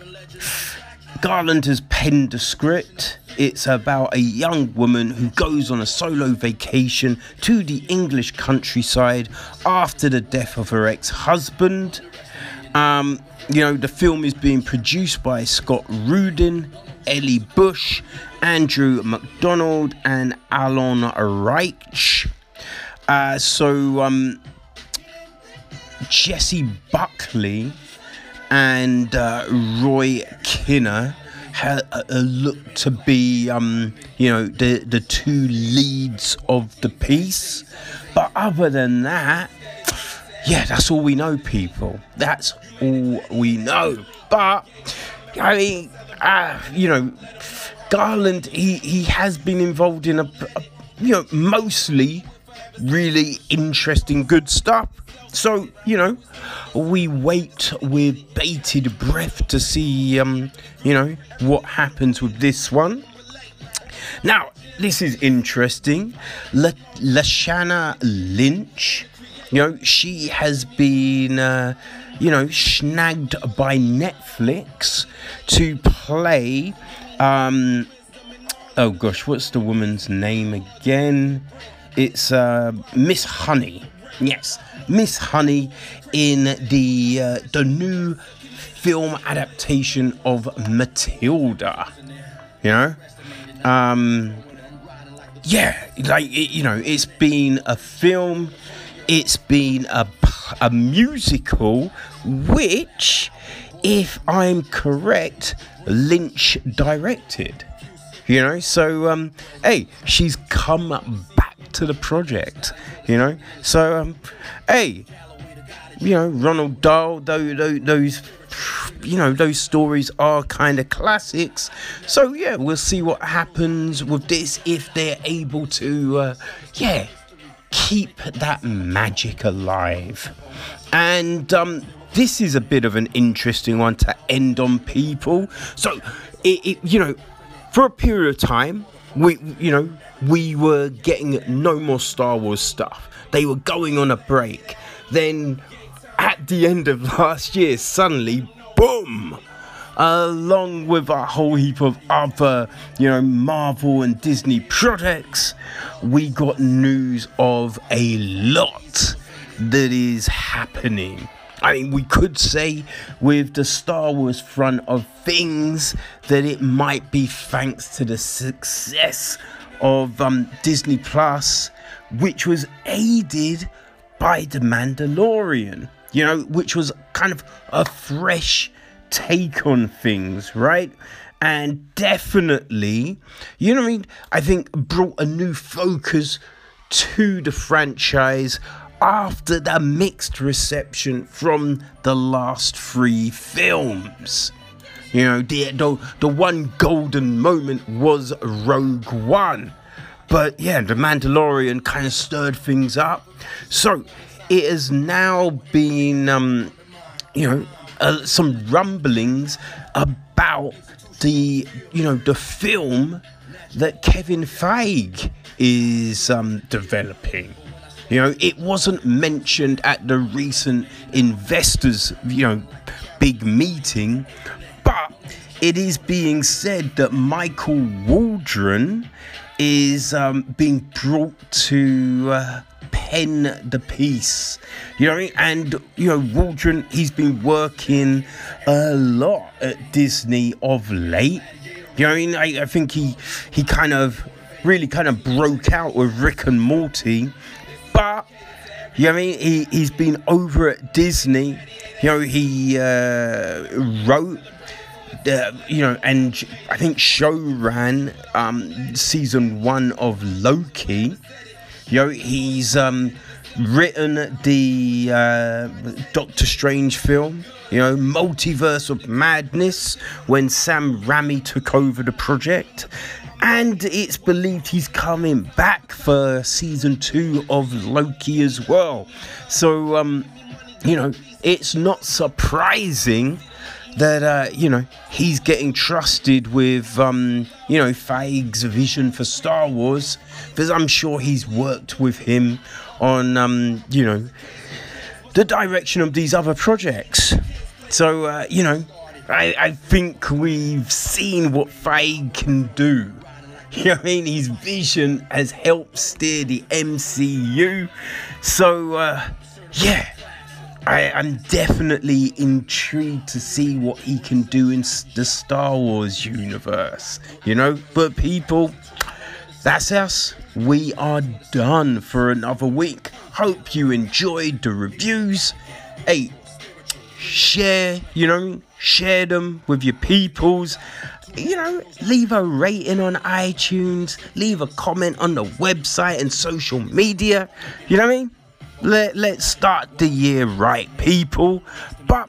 Garland has penned the script. It's about a young woman who goes on a solo vacation to the English countryside after the death of her ex husband. Um, you know, the film is being produced by Scott Rudin, Ellie Bush, Andrew McDonald, and Allon Reich. Uh, so, um, Jessie Buckley and uh, Rory Kinnear had uh, looked to be, um, you know, the the two leads of the piece. But other than that, yeah, that's all we know, people. That's all we know. But I mean, uh, you know, Garland, he he has been involved in a, a you know, mostly really interesting, good stuff. So, you know, we wait with bated breath to see, um, you know, what happens with this one. Now, this is interesting. La- Lashana Lynch, you know, she has been, uh, you know, snagged by Netflix to play. Um, oh gosh, what's the woman's name again? It's uh, Miss Honey. Yes, Miss Honey in the uh, the new film adaptation of Matilda. You know, um, yeah, like it, you know, it's been a film, it's been a a musical, which, if I'm correct, Lynch directed. You know, so um, hey, she's come to the project, you know. So, um, hey, you know, Roald Dahl, those, those, you know, those stories are kind of classics. So yeah, we'll see what happens with this if they're able to, uh, yeah, keep that magic alive. And um, this is a bit of an interesting one to end on, people. So, it, it, you know, for a period of time, we, you know, we were getting no more Star Wars stuff. They were going on a break. Then, at the end of last year, suddenly, boom! along with a whole heap of other, you know, Marvel and Disney products, we got news of a lot that is happening. I mean, we could say with the Star Wars front of things that it might be thanks to the success of um, Disney Plus, which was aided by The Mandalorian, you know, which was kind of a fresh take on things, right? And definitely, you know I mean? I think brought a new focus to the franchise after the mixed reception from the last three films. You know, the, the, the one golden moment was Rogue One. But yeah, The Mandalorian kind of stirred things up. So it has now been, um, you know, uh, some rumblings about the, you know, the film that Kevin Feige is um, developing. You know, it wasn't mentioned at the recent investors, you know, big meeting, but it is being said that Michael Waldron is um, being brought to uh, pen the piece. You know, and you know, Waldron, he's been working a lot at Disney of late. You know, I mean, I, I think he he kind of really kind of broke out with Rick and Morty but you know I mean? He he's been over at Disney. You know, he uh, wrote. Uh, you know, and I think show ran um, season one of Loki. You know, he's um, written the uh, Doctor Strange film. You know, Multiverse of Madness when Sam Raimi took over the project and it's believed he's coming back for season two of Loki as well. So, um, you know, it's not surprising that uh, you know he's getting trusted with um, you know Feige's vision for Star Wars, because I'm sure he's worked with him on um, you know the direction of these other projects. So uh, you know, I, I think we've seen what Feige can do. You know what I mean? His vision has helped steer the MCU. So, uh, yeah, I, am definitely intrigued to see what he can do in the Star Wars universe. You know, but people, that's us. We are done for another week. Hope you enjoyed the reviews. Hey, share, you know, share them with your peoples you know, leave a rating on iTunes, leave a comment on the website and social media. You know what I mean? Let, let's start the year right, people. But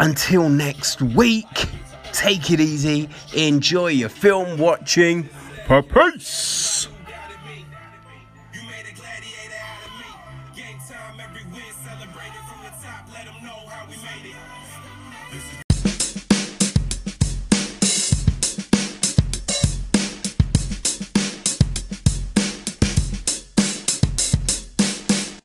until next week, take it easy, enjoy your film watching. Peace!